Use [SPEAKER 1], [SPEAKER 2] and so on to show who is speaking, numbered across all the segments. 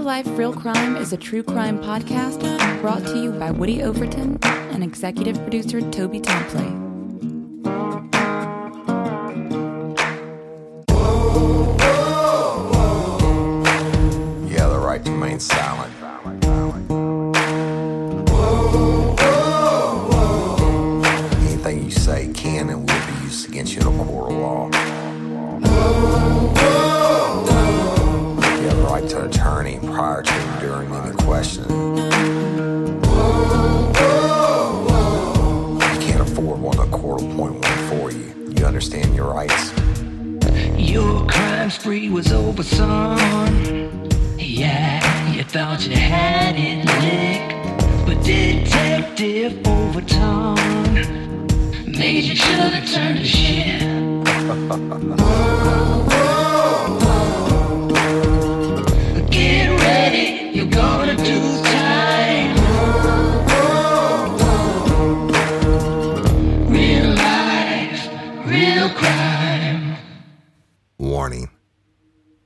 [SPEAKER 1] Real Life, Real Crime is a true crime podcast brought to you by Woody Overton and executive producer Toby Templey.
[SPEAKER 2] Have the right to remain silent. Anything you say can and will be used against you in a court have the right to an attorney prior to and during any questioning. You can't afford one, the court will one for you. You understand your rights.
[SPEAKER 3] Your crime spree was over, son. Yeah, you thought you had it licked. But Detective Overton made you should have turned to shit.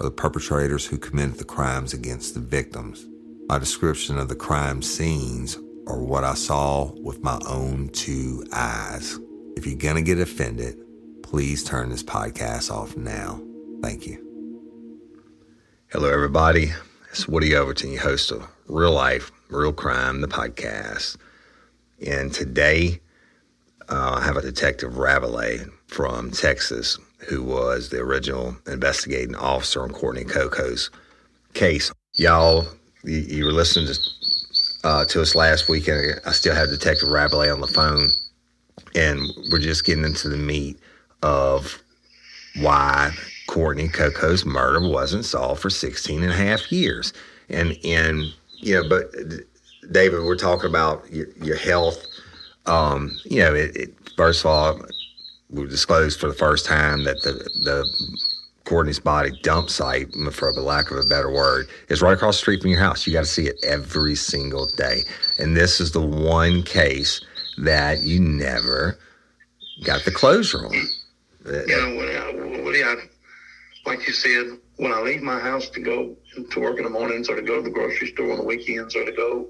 [SPEAKER 2] or the perpetrators who committed the crimes against the victims. My description of the crime scenes are what I saw with my own two eyes. If you're going to get offended, please turn this podcast off now. Thank you. Hello, everybody. It's Woody Overton, your host of Real Life, Real Crime, the podcast. And today, uh, I have a detective Rabelais from Texas who was the original investigating officer on Courtney Coco's case. Y'all, you, you were listening to, uh, to us last week, and I still have Detective Rabelais on the phone, and we're just getting into the meat of why Courtney Coco's murder wasn't solved for 16 and a half years. And, and you know, but David, we're talking about your, your health. Um, you know, it, it, first of all, we disclosed for the first time that the, the Courtney's body dump site, for lack of a better word, is right across the street from your house. You got to see it every single day. And this is the one case that you never got the closure on.
[SPEAKER 4] You know, when I, when I, like you said, when I leave my house to go to work in the mornings or to go to the grocery store on the weekends or to go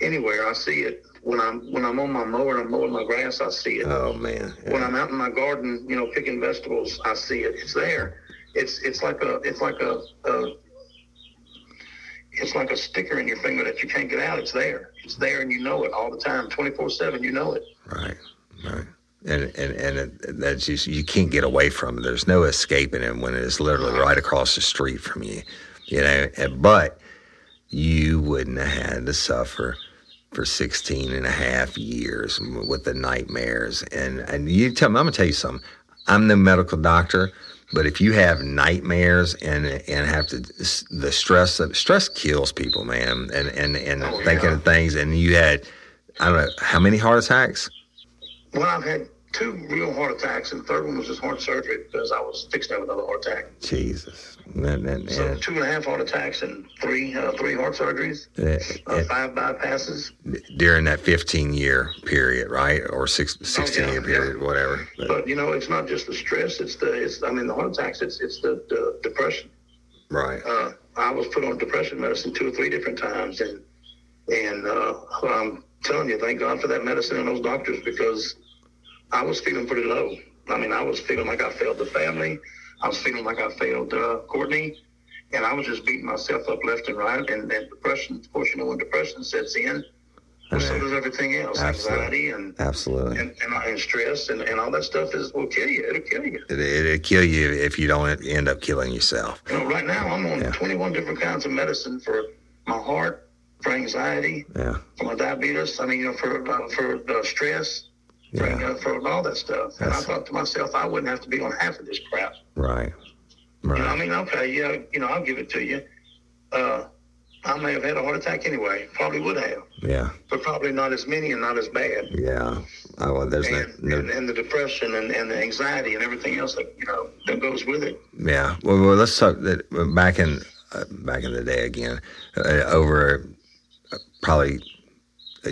[SPEAKER 4] anywhere, I see it. When I'm when I'm on my mower and I'm mowing my grass, I see it.
[SPEAKER 2] Oh man! Yeah.
[SPEAKER 4] When I'm out in my garden, you know, picking vegetables, I see it. It's there. It's it's like a it's like a, a it's like a sticker in your finger that you can't get out. It's there. It's there, and you know it all the time, twenty four seven. You know it.
[SPEAKER 2] Right. Right. And and and it, that's just you can't get away from it. There's no escaping it when it is literally right across the street from you. You know. But you wouldn't have had to suffer for 16 and a half years with the nightmares. And, and you tell me, I'm going to tell you something. I'm the medical doctor, but if you have nightmares and and have to the stress of stress kills people, man, and and and
[SPEAKER 4] Oh,
[SPEAKER 2] thinking
[SPEAKER 4] yeah.
[SPEAKER 2] of things, and you had I don't know how many heart attacks.
[SPEAKER 4] Well, I've had two real heart attacks, and the third one was just heart surgery because I was fixed to have another heart attack.
[SPEAKER 2] Jesus, and, and,
[SPEAKER 4] So
[SPEAKER 2] and,
[SPEAKER 4] two and a half heart attacks and three uh, three heart surgeries,
[SPEAKER 2] uh,
[SPEAKER 4] uh, five bypasses.
[SPEAKER 2] during that 15 year period, right, or six, 16
[SPEAKER 4] Oh, yeah,
[SPEAKER 2] year period,
[SPEAKER 4] yeah.
[SPEAKER 2] whatever. But,
[SPEAKER 4] But you know, it's not just the stress; it's the it's I mean the heart attacks. It's it's the, the depression.
[SPEAKER 2] right,
[SPEAKER 4] Uh, I was put on depression medicine two or three different times, and and uh, I'm telling you, thank God for that medicine and those doctors because I was feeling pretty low. I mean, I was feeling like I failed the family. I was feeling like I failed uh, Courtney, and I was just beating myself up left and right. And then depression, of course, you know when depression sets in, well, so does everything else,
[SPEAKER 2] Absolutely.
[SPEAKER 4] anxiety and
[SPEAKER 2] absolutely.
[SPEAKER 4] and, and, and stress and, and all that stuff is will kill you. It'll kill you.
[SPEAKER 2] It, it'll kill you if you don't end up killing yourself.
[SPEAKER 4] You know, right now I'm on
[SPEAKER 2] Yeah.
[SPEAKER 4] 21 different kinds of medicine for my heart, for anxiety,
[SPEAKER 2] Yeah,
[SPEAKER 4] for my diabetes. I mean, you know, for uh, for uh, stress,
[SPEAKER 2] Yeah.
[SPEAKER 4] uh, for all that stuff. And I thought to myself, I wouldn't have to be on half of this crap.
[SPEAKER 2] right, Right.
[SPEAKER 4] You know, I mean, okay, yeah, you know, I'll give it to you. Uh, I may have had a heart attack anyway. Probably would have,
[SPEAKER 2] Yeah,
[SPEAKER 4] but probably not as many and not as bad.
[SPEAKER 2] yeah. Oh, well, there's no,
[SPEAKER 4] And,
[SPEAKER 2] no
[SPEAKER 4] and, and the depression and, and the anxiety and everything else that you know that goes with it.
[SPEAKER 2] Yeah. Well, well let's talk that back in uh, back in the day again. Uh, over uh, probably uh,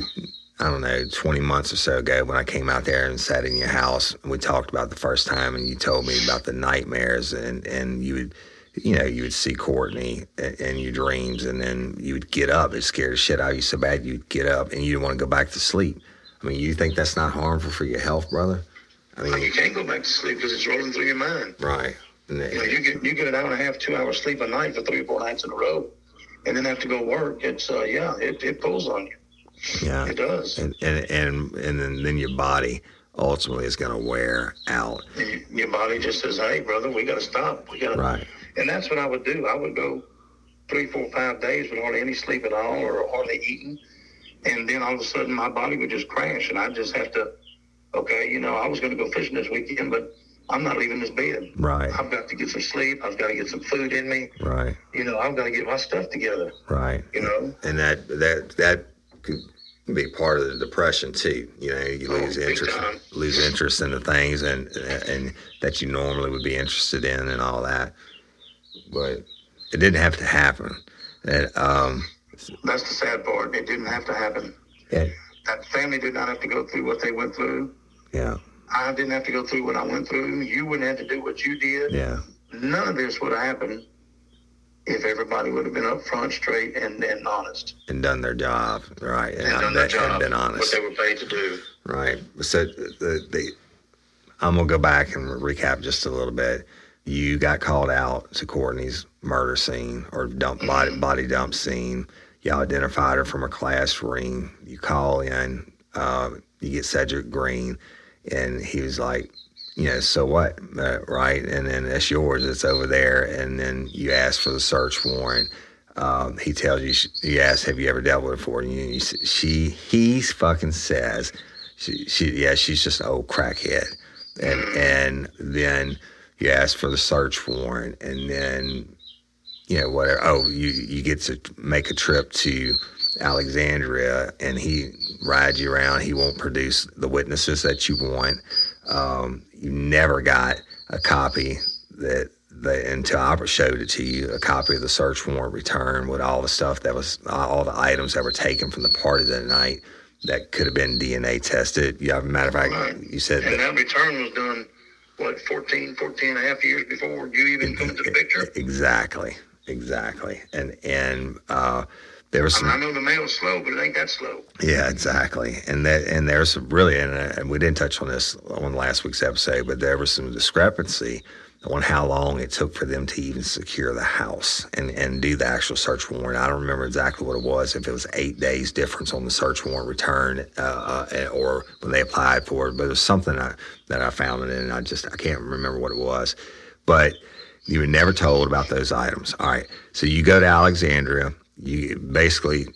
[SPEAKER 2] I don't know twenty months or so ago when I came out there and sat in your house. And we talked about the first time, and you told me about the nightmares, and and you would. You know, you would see Courtney in, your dreams, and then you would get up. It scared the shit out of you so bad you'd get up and you didn't want to go back to sleep. I mean, you think that's not harmful for your health, brother? I
[SPEAKER 4] Like, you can't go back to sleep because it's rolling through your mind.
[SPEAKER 2] right?
[SPEAKER 4] You know, you get you get an hour and a half, two hours sleep a night for three or four nights in a row, and then have to go work. It's uh, yeah, it, it pulls on you.
[SPEAKER 2] Yeah,
[SPEAKER 4] It does.
[SPEAKER 2] and and and and then, then your body ultimately is going to wear out.
[SPEAKER 4] And your body just says, "Hey, brother, we got to stop. We got to."
[SPEAKER 2] Right.
[SPEAKER 4] And that's what I would do. I would go three, four, five days with hardly any sleep at all, or hardly eating, and then all of a sudden my body would just crash, and I'd just have to. Okay, you know, I was going to go fishing this weekend, but I'm not leaving this bed.
[SPEAKER 2] Right.
[SPEAKER 4] I've got to get some sleep. I've got to get some food in me.
[SPEAKER 2] Right.
[SPEAKER 4] You know, I've got to get my stuff together.
[SPEAKER 2] Right.
[SPEAKER 4] You know.
[SPEAKER 2] And that that that could be part of the depression too. You know, you
[SPEAKER 4] Oh,
[SPEAKER 2] lose
[SPEAKER 4] big
[SPEAKER 2] interest,
[SPEAKER 4] time.
[SPEAKER 2] lose interest in the things and and that you normally would be interested in and all that. But it didn't have to happen. And um,
[SPEAKER 4] That's the sad part. It didn't have to happen.
[SPEAKER 2] it,
[SPEAKER 4] That family did not have to go through what they went through.
[SPEAKER 2] yeah,
[SPEAKER 4] I didn't have to go through what I went through. You wouldn't have to do what you did.
[SPEAKER 2] yeah,
[SPEAKER 4] None of this would have happened if everybody would have been upfront, straight, and, and honest.
[SPEAKER 2] and done their job, right, and,
[SPEAKER 4] And done their
[SPEAKER 2] and
[SPEAKER 4] job,
[SPEAKER 2] been
[SPEAKER 4] what they were paid to do.
[SPEAKER 2] Right. So the, the I'm gonna go back and recap just a little bit. You got called out to Courtney's murder scene or dump body body dump scene. You identified her from a class ring. You call in. Uh, you get Cedric Green, and he was like, you know, so what, uh, right? And then that's yours. It's over there. And then you ask for the search warrant. Um, he tells you, you ask, have you ever dealt with her before? And you, you, she, he fucking says, she, she, yeah, she's just an old crackhead. And, and then you ask for the search warrant and then, you know, whatever. Oh, you, you get to make a trip to Alexandria and he rides you around. He won't produce the witnesses that you want. Um, you never got a copy that the until I showed it to you, a copy of the search warrant return with all the stuff that was all the items that were taken from the party that night that could have been DNA tested. Yeah, matter of fact,
[SPEAKER 4] Right.
[SPEAKER 2] you said
[SPEAKER 4] And
[SPEAKER 2] that
[SPEAKER 4] that return was done, what, 14, 14 and a half years before you even come into the picture?
[SPEAKER 2] exactly, exactly, and and uh, there was
[SPEAKER 4] I,
[SPEAKER 2] some.
[SPEAKER 4] mean, I know the mail's slow, but it ain't that slow.
[SPEAKER 2] Yeah, exactly. And that and there's some really and, uh, and we didn't touch on this on last week's episode, but there was some discrepancy on how long it took for them to even secure the house and, and do the actual search warrant. I don't remember exactly what it was, if it was eight days difference on the search warrant return uh, uh, or when they applied for it, but it was something I, that I found it and I just, I can't remember what it was. But you were never told about those items. All right. So you go to Alexandria, you basically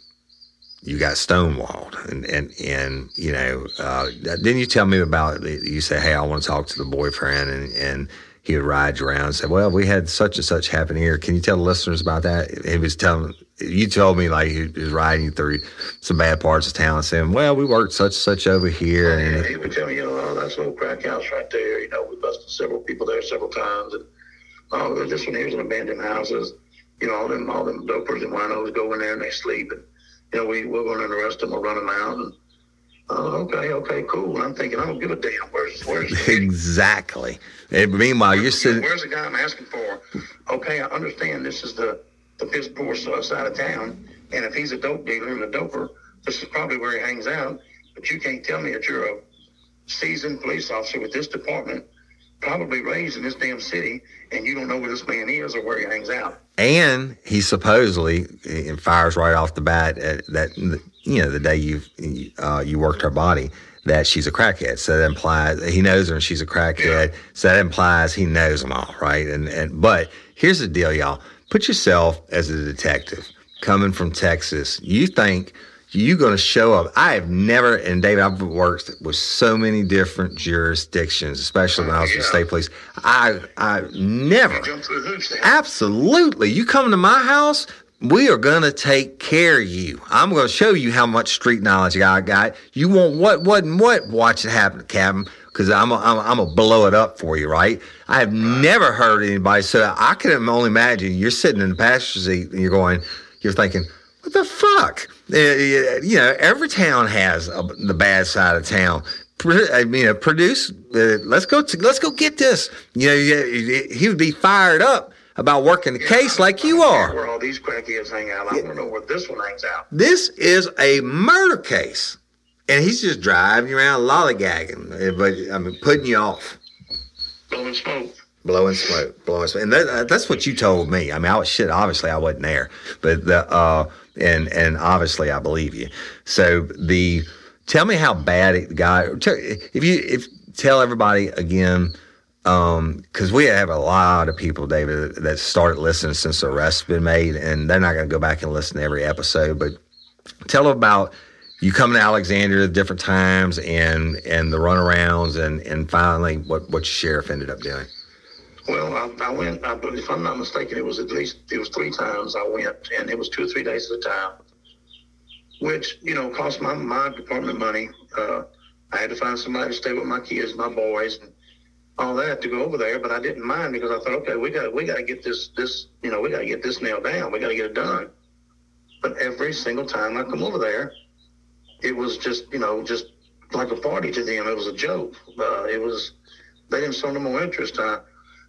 [SPEAKER 2] you got stonewalled and and and you know uh, didn't you tell me about you say hey I want to talk to the boyfriend and and he would ride you around and say well we had such and such happen here can you tell the listeners about that he was telling you told me like he was riding through some bad parts of town saying well we worked such and such over here
[SPEAKER 4] Oh,
[SPEAKER 2] and
[SPEAKER 4] he would tell me, you know, oh, that's a little crack house right there. You know, we busted several people there several times, and oh, this one here's an abandoned houses. You know, all them all them dopers and winos go in there and they sleep, and you know, we we're going to arrest them or run them out. And oh, okay, okay, cool. And I'm thinking, I don't give a damn. Where's where's
[SPEAKER 2] exactly and meanwhile you're sitting
[SPEAKER 4] Where's the guy I'm asking for? Okay, I understand this is the the piss poor uh, side of town, and if he's a dope dealer and a doper, this is probably where he hangs out. But you can't tell me that you're a seasoned police officer with this department, probably raised in this damn city, and you don't know where this man is or where he hangs out.
[SPEAKER 2] and he supposedly and fires right off the bat at that you know the day you uh, you worked her body that she's a crackhead. So that implies he knows her and she's a crackhead. So that implies he knows them all, right? And and but here's the deal, y'all. Put yourself as a detective coming from Texas. You think you're going to show up. I have never, and David, I've worked with so many different jurisdictions, especially when I was in
[SPEAKER 4] Yeah.
[SPEAKER 2] state police. I I never. Absolutely. You come to my house, we are going to take care of you. I'm going to show you how much street knowledge I got. You want what, what, and what? Watch it happen, Captain, because I'm going I'm, I'm to blow it up for you, right? I have never heard anybody. So I can only imagine you're sitting in the passenger seat and you're going, you're thinking, what the fuck? Uh, You know, every town has a, the bad side of town. I mean, uh, produce. Uh, let's go. To, let's go get this. You know, he would be fired up about working the case like you are.
[SPEAKER 4] Where all these crackheads hang out. I want to know where this one hangs out.
[SPEAKER 2] This is a murder case, and he's just driving you around lollygagging, uh, but I mean, putting you off.
[SPEAKER 4] Blowing smoke.
[SPEAKER 2] Blowing smoke, blowing smoke, and that, that's what you told me. I mean, I was shit. Obviously, I wasn't there, but the uh, and and obviously, I believe you. So the tell me how bad it got. tell- If you if tell everybody again, because we have a lot of people, David, that started listening since the arrest's been made, and they're not going to go back and listen to every episode. But tell them about you coming to Alexandria at different times and and the runarounds, and and finally what what your sheriff ended up doing.
[SPEAKER 4] Well, I, I went. I, if I'm not mistaken, it was at least it was three times I went, and it was two or three days at a time, which you know cost my my department money. Uh, I had to find somebody to stay with my kids, my boys, and all that to go over there. But I didn't mind because I thought, okay, we got we got to get this this you know we got to get this nailed down. We got to get it done. But every single time I come over there, it was just you know just like a party to them. It was a joke. Uh, it was they didn't show no more interest. I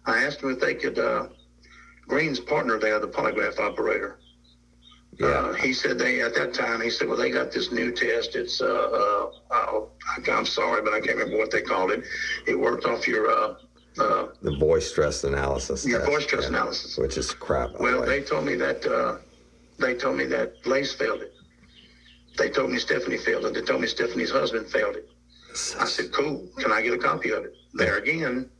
[SPEAKER 4] I asked them if they could. Uh, Green's partner there, the polygraph operator. Uh, he said they at that time. He said, "Well, they got this new test. It's uh, uh, oh, I- I'm sorry, but I can't remember what they called it. It worked off your uh, uh,
[SPEAKER 2] The voice stress analysis.
[SPEAKER 4] Yeah,
[SPEAKER 2] test,
[SPEAKER 4] voice stress analysis.
[SPEAKER 2] Which is crap. by the
[SPEAKER 4] Well, they told me that uh, they told me that Lace failed it. They told me Stephanie failed it. They told me Stephanie's husband failed it. I said, "Cool. Can I get a copy of it?" There again,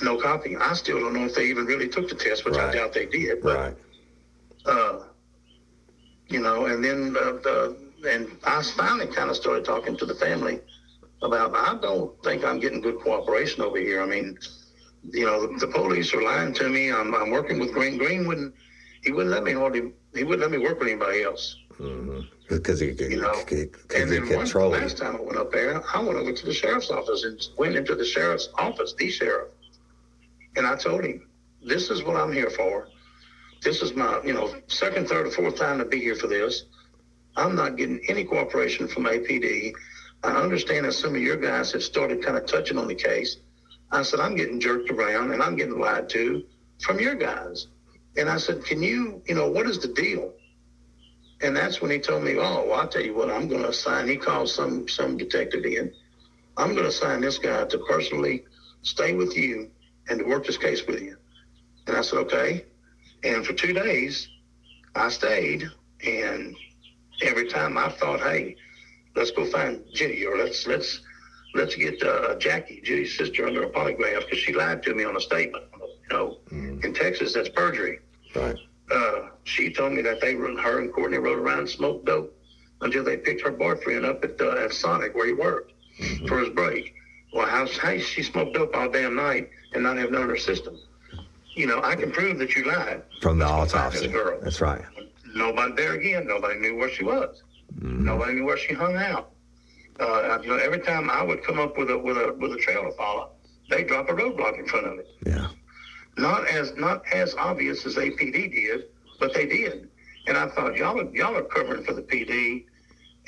[SPEAKER 4] no copying. I still don't know if they even really took the test, which
[SPEAKER 2] Right.
[SPEAKER 4] I doubt they did. But
[SPEAKER 2] right.
[SPEAKER 4] uh, you know, and then uh, the and I finally kind of started talking to the family about I don't think I'm getting good cooperation over here. I mean, you know, the, the police are lying to me. I'm, I'm working with Green. Green wouldn't he wouldn't let me hardly he wouldn't let me work with anybody else.
[SPEAKER 2] Because he could,
[SPEAKER 4] You know,
[SPEAKER 2] could,
[SPEAKER 4] and
[SPEAKER 2] he
[SPEAKER 4] then one, last time I went up there, I went over to the sheriff's office and went into the sheriff's office, the sheriff, and I told him, "This is what I'm here for. This is my, you know, second, third, or fourth time to be here for this. I'm not getting any cooperation from APD. I understand that some of your guys have started kind of touching on the case. I said I'm getting jerked around and I'm getting lied to from your guys. And I said, can you, you know, what is the deal? And that's when he told me, oh, well, I'll tell you what, I'm going to assign. He called some some detective in. I'm going to assign this guy to personally stay with you and to work this case with you. And I said, okay. And for two days, I stayed. And every time I thought, hey, let's go find Judy or let's let's let's get uh, Jackie, Judy's sister, under a polygraph because she lied to me on a statement. You know, in Texas, that's perjury.
[SPEAKER 2] Right.
[SPEAKER 4] uh, she told me that they her and Courtney rode around and smoked dope until they picked her boyfriend up at, uh, at Sonic where he worked for his break. Well, how, how she smoked dope all damn night and not have known her system? You know, I can prove that you lied.
[SPEAKER 2] From the autopsy.
[SPEAKER 4] girl.
[SPEAKER 2] That's right.
[SPEAKER 4] Nobody there again. Nobody knew where she was. Nobody knew where she hung out. Uh, you know, every time I would come up with a with a with a trail to follow, they drop a roadblock in front of it.
[SPEAKER 2] Yeah.
[SPEAKER 4] Not as not as obvious as APD did, but they did. And I thought y'all are, y'all are covering for the PD.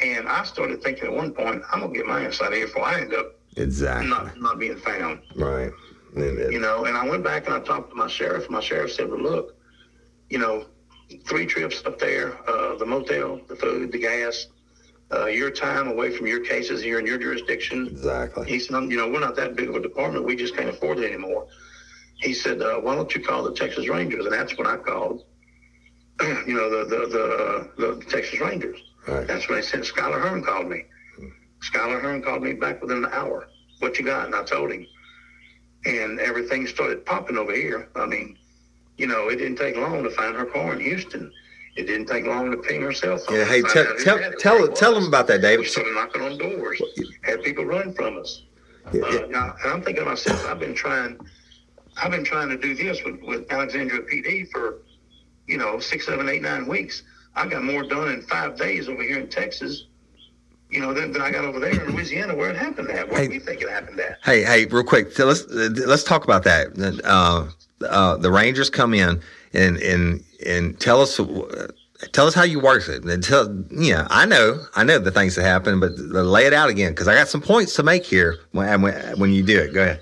[SPEAKER 4] And I started thinking at one point, I'm gonna get my ass out of here before I end up
[SPEAKER 2] Exactly.
[SPEAKER 4] not not being found.
[SPEAKER 2] Right. It-
[SPEAKER 4] You know, and I went back and I talked to my sheriff. My sheriff said, "Well, look, you know, three trips up there, uh, the motel, the food, the gas, uh, your time away from your cases here in your jurisdiction.
[SPEAKER 2] exactly.
[SPEAKER 4] He said, you know, we're not that big of a department. We just can't afford it anymore. He said, uh, why don't you call the Texas Rangers? And that's what I called, you know, the, the, the, the Texas Rangers.
[SPEAKER 2] Right.
[SPEAKER 4] That's when they sent Skylar Hearn called me. Skylar Hearn called me back within an hour. What you got? And I told him. And everything started popping over here. I mean, you know, it didn't take long to find her car in Houston. It didn't take long to ping her cell phone.
[SPEAKER 2] Yeah, hey, tell- tell- tell- tell them about that, David.
[SPEAKER 4] We started knocking on doors. Had people run from us.
[SPEAKER 2] Yeah,
[SPEAKER 4] Uh,
[SPEAKER 2] yeah.
[SPEAKER 4] now, and I'm thinking to myself, I've been trying, I've been trying to do this with, with Alexandria PD for, you know, six, seven, eight, nine weeks. I got more done in five days over here in Texas, you know, than, than I got over there in Louisiana where it happened at. Where
[SPEAKER 2] Hey.
[SPEAKER 4] do we think it happened at?
[SPEAKER 2] Hey, hey, real quick. So let's let's talk about that. Uh, uh, the Rangers come in and and and tell us tell us how you work it. And tell yeah, I know I know the things that happen, but lay it out again because I got some points to make here when when, you do it. Go ahead.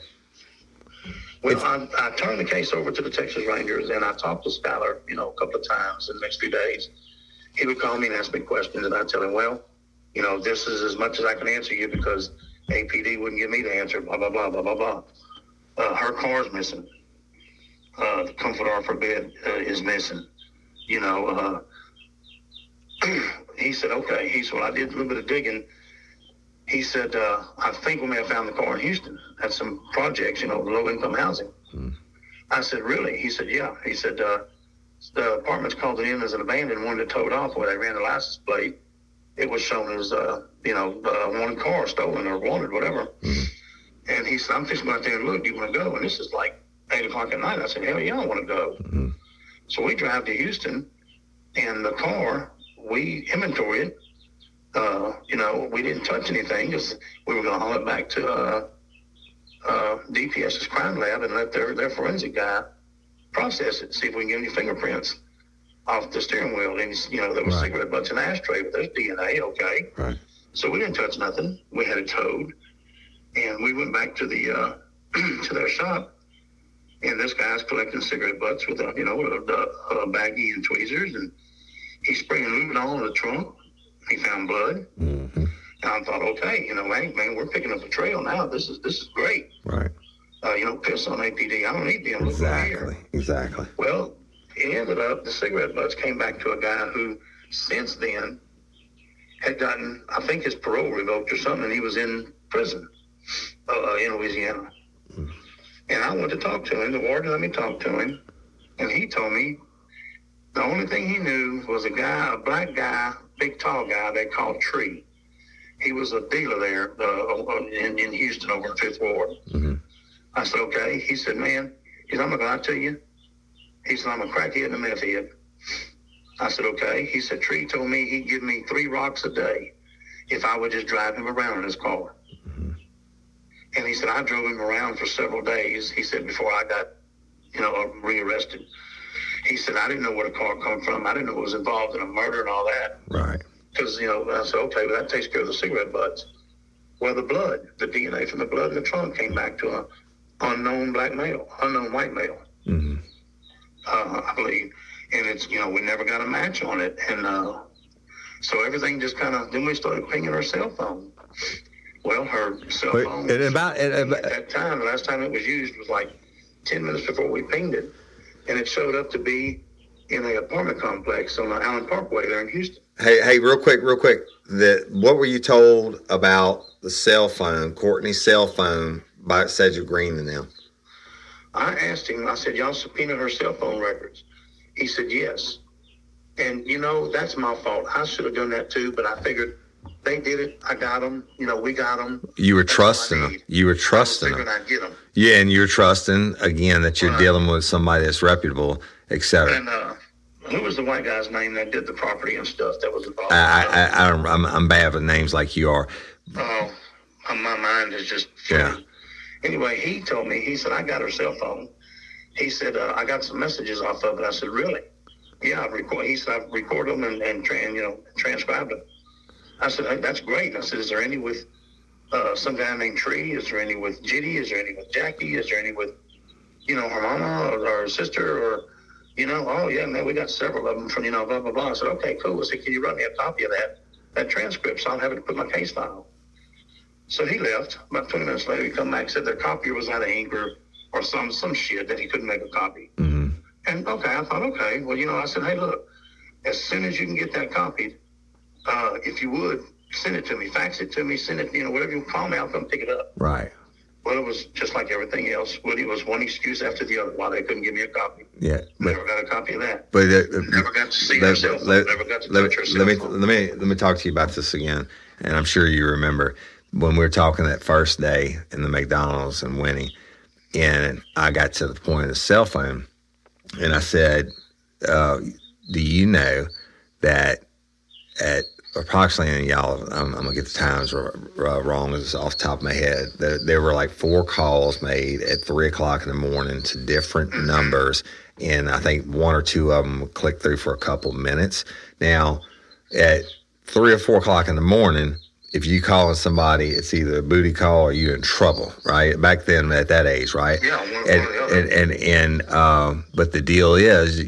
[SPEAKER 4] Well, I, I turned the case over to the Texas Rangers, and I talked to Skylar, you know, a couple of times in the next few days. He would call me and ask me questions, and I'd tell him, well, you know, this is as much as I can answer you because APD wouldn't give me the answer, blah, blah, blah, blah, blah, blah. Uh, her car's missing. Uh, the comfort of her bed uh, is missing. You know, uh, he said, okay. He said, well, I did a little bit of digging. He said, uh, I think we may have found the car in Houston at some projects, you know, low income housing. I said, really? He said, yeah. He said, uh, the apartment's called it in as an abandoned one that towed off where they ran the license plate. It was shown as, uh, you know, uh, one car stolen or wanted, whatever. And he said, I'm fixing to go out there and look. Do you want to go? And this is like 8 o'clock at night. I said, hell yeah, I want to go. So we drive to Houston, and the car, we inventory it. Uh, you know, we didn't touch anything because we were going to haul it back to uh, uh, DPS's crime lab and let their, their forensic guy process it, see if we can get any fingerprints off the steering wheel. And, you know, there was
[SPEAKER 2] Right.
[SPEAKER 4] cigarette butts in the ashtray, but there's DNA, okay.
[SPEAKER 2] Right.
[SPEAKER 4] So we didn't touch nothing. We had it towed, and we went back to the uh, to their shop. And this guy's collecting cigarette butts with a you know a, a, a baggie and tweezers, and he's spraying all in the trunk. He found blood,
[SPEAKER 2] Mm-hmm.
[SPEAKER 4] and I thought, okay, you know, hey man, we're picking up a trail now. This is this is great.
[SPEAKER 2] Right.
[SPEAKER 4] Uh, you know, piss on APD. I don't need them.
[SPEAKER 2] Exactly.
[SPEAKER 4] here.
[SPEAKER 2] Exactly.
[SPEAKER 4] Well, it ended up the cigarette butts came back to a guy who, since then, had gotten I think his parole revoked or something, and he was in prison uh, in Louisiana. And I went to talk to him. The warden let me talk to him, and he told me the only thing he knew was a guy, a black guy, big tall guy they called Tree. He was a dealer there uh, in, in Houston over in Fifth Ward. I said, okay. He said, man, he said, I'm going to tell you. He said, I'm a crackhead and a meth head. I said, okay. He said, Tree told me he'd give me three rocks a day if I would just drive him around in his car. And he said, I drove him around for several days. He said, before I got, you know, rearrested. He said, I didn't know where the car come from. I didn't know it was involved in a murder and all that.
[SPEAKER 2] Right.
[SPEAKER 4] Because, you know, I said, okay, well, that takes care of the cigarette butts. Well, the blood, the DNA from the blood in the trunk came back to a unknown black male, unknown white male,
[SPEAKER 2] Mm-hmm.
[SPEAKER 4] Uh, I believe. And it's, you know, we never got a match on it. And uh, so everything just kind of, then we started pinging her cell phone. Well, her cell
[SPEAKER 2] Wait,
[SPEAKER 4] phone.
[SPEAKER 2] and about- and
[SPEAKER 4] at that time, the last time it was used was like 10 minutes before we pinged it. And it showed up to be in a apartment complex on the Allen Parkway there in Houston.
[SPEAKER 2] Hey, hey, real quick, real quick. That what were you told about the cell phone, Courtney's cell phone, by Cedric Green and them?
[SPEAKER 4] I asked him, I said, y'all subpoenaed her cell phone records. He said, yes. And, you know, that's my fault. I should have done that too, but I figured they did it. I got them. You know, we got them.
[SPEAKER 2] You were trusting them. You were trusting them.
[SPEAKER 4] I'd get them.
[SPEAKER 2] Yeah, and you're trusting again that you're
[SPEAKER 4] Right.
[SPEAKER 2] dealing with somebody that's reputable, etc.
[SPEAKER 4] And uh, who was the white guy's name that did the property and stuff that was involved?
[SPEAKER 2] I, I, I, don't- I'm, I'm bad with names like you are.
[SPEAKER 4] Oh, my- my mind is just
[SPEAKER 2] Yeah.
[SPEAKER 4] Anyway, he told me. He said I got her cell phone. He said uh, I got some messages off of it. I said really? Yeah, I've record. He said I've recorded them and and, you know transcribed them. I said "Hey, that's great. I said is there any with uh, some guy named Tree? Is there any with Jitty? Is there any with Jackie? Is there any with you know her mama or, or her sister or you know? Oh yeah, man, we got several of them from you know blah blah blah. I said okay, cool. I said can you run me a copy of that that transcript so I'll have it put my case file. So he left. About 20 minutes later, he come back said their copier was out of ink or, or some some shit that he couldn't make a copy.
[SPEAKER 2] hmm
[SPEAKER 4] And okay, I thought, okay, well, you know, I said, hey, look, as soon as you can get that copied, uh, if you would, send it to me, fax it to me, send it, you know, whatever you call me, I'll come pick it up.
[SPEAKER 2] Right.
[SPEAKER 4] Well, it was just like everything else. Woody was one excuse after the other why they couldn't give me a copy.
[SPEAKER 2] Yeah. But,
[SPEAKER 4] Never got a copy of that.
[SPEAKER 2] but uh,
[SPEAKER 4] Never got to see
[SPEAKER 2] let,
[SPEAKER 4] Never got to
[SPEAKER 2] let
[SPEAKER 4] touch
[SPEAKER 2] let me let me let me talk to you about this again. And I'm sure you remember when we were talking that first day in the McDonald's and Winnie, and I got to the point of the cell phone, and I said, uh, "Do you know that at approximately and y'all, I'm, I'm gonna get the times r- r- wrong. It's off the top of my head. There, there were like four calls made at three o'clock in the morning to different numbers, and I think one or two of them clicked through for a couple minutes. Now, at three or four o'clock in the morning, if you calling somebody, it's either a booty call or you're in trouble, right? Back then, at that age, right?
[SPEAKER 4] Yeah, one- one
[SPEAKER 2] and,
[SPEAKER 4] the other.
[SPEAKER 2] and and and um, but the deal is,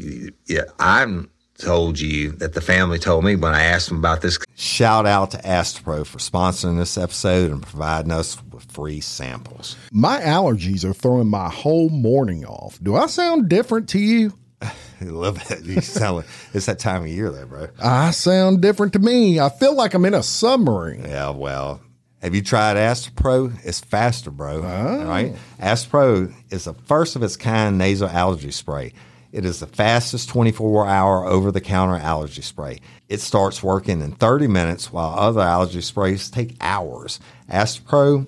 [SPEAKER 2] yeah, I'm told you that the family told me when I asked them about this.
[SPEAKER 5] Shout out to Astepro for sponsoring this episode and providing us with free samples.
[SPEAKER 6] My allergies are throwing my whole morning off. Do I sound different to you?
[SPEAKER 5] I love it. You sound like it's that time of year there, bro.
[SPEAKER 6] I sound different to me. I feel like I'm in a submarine.
[SPEAKER 5] Yeah, well, have you tried Astepro? It's faster, bro. All right. Astepro is the first of its kind nasal allergy spray. It is the fastest 24 hour over the counter allergy spray. It starts working in 30 minutes while other allergy sprays take hours. Astepro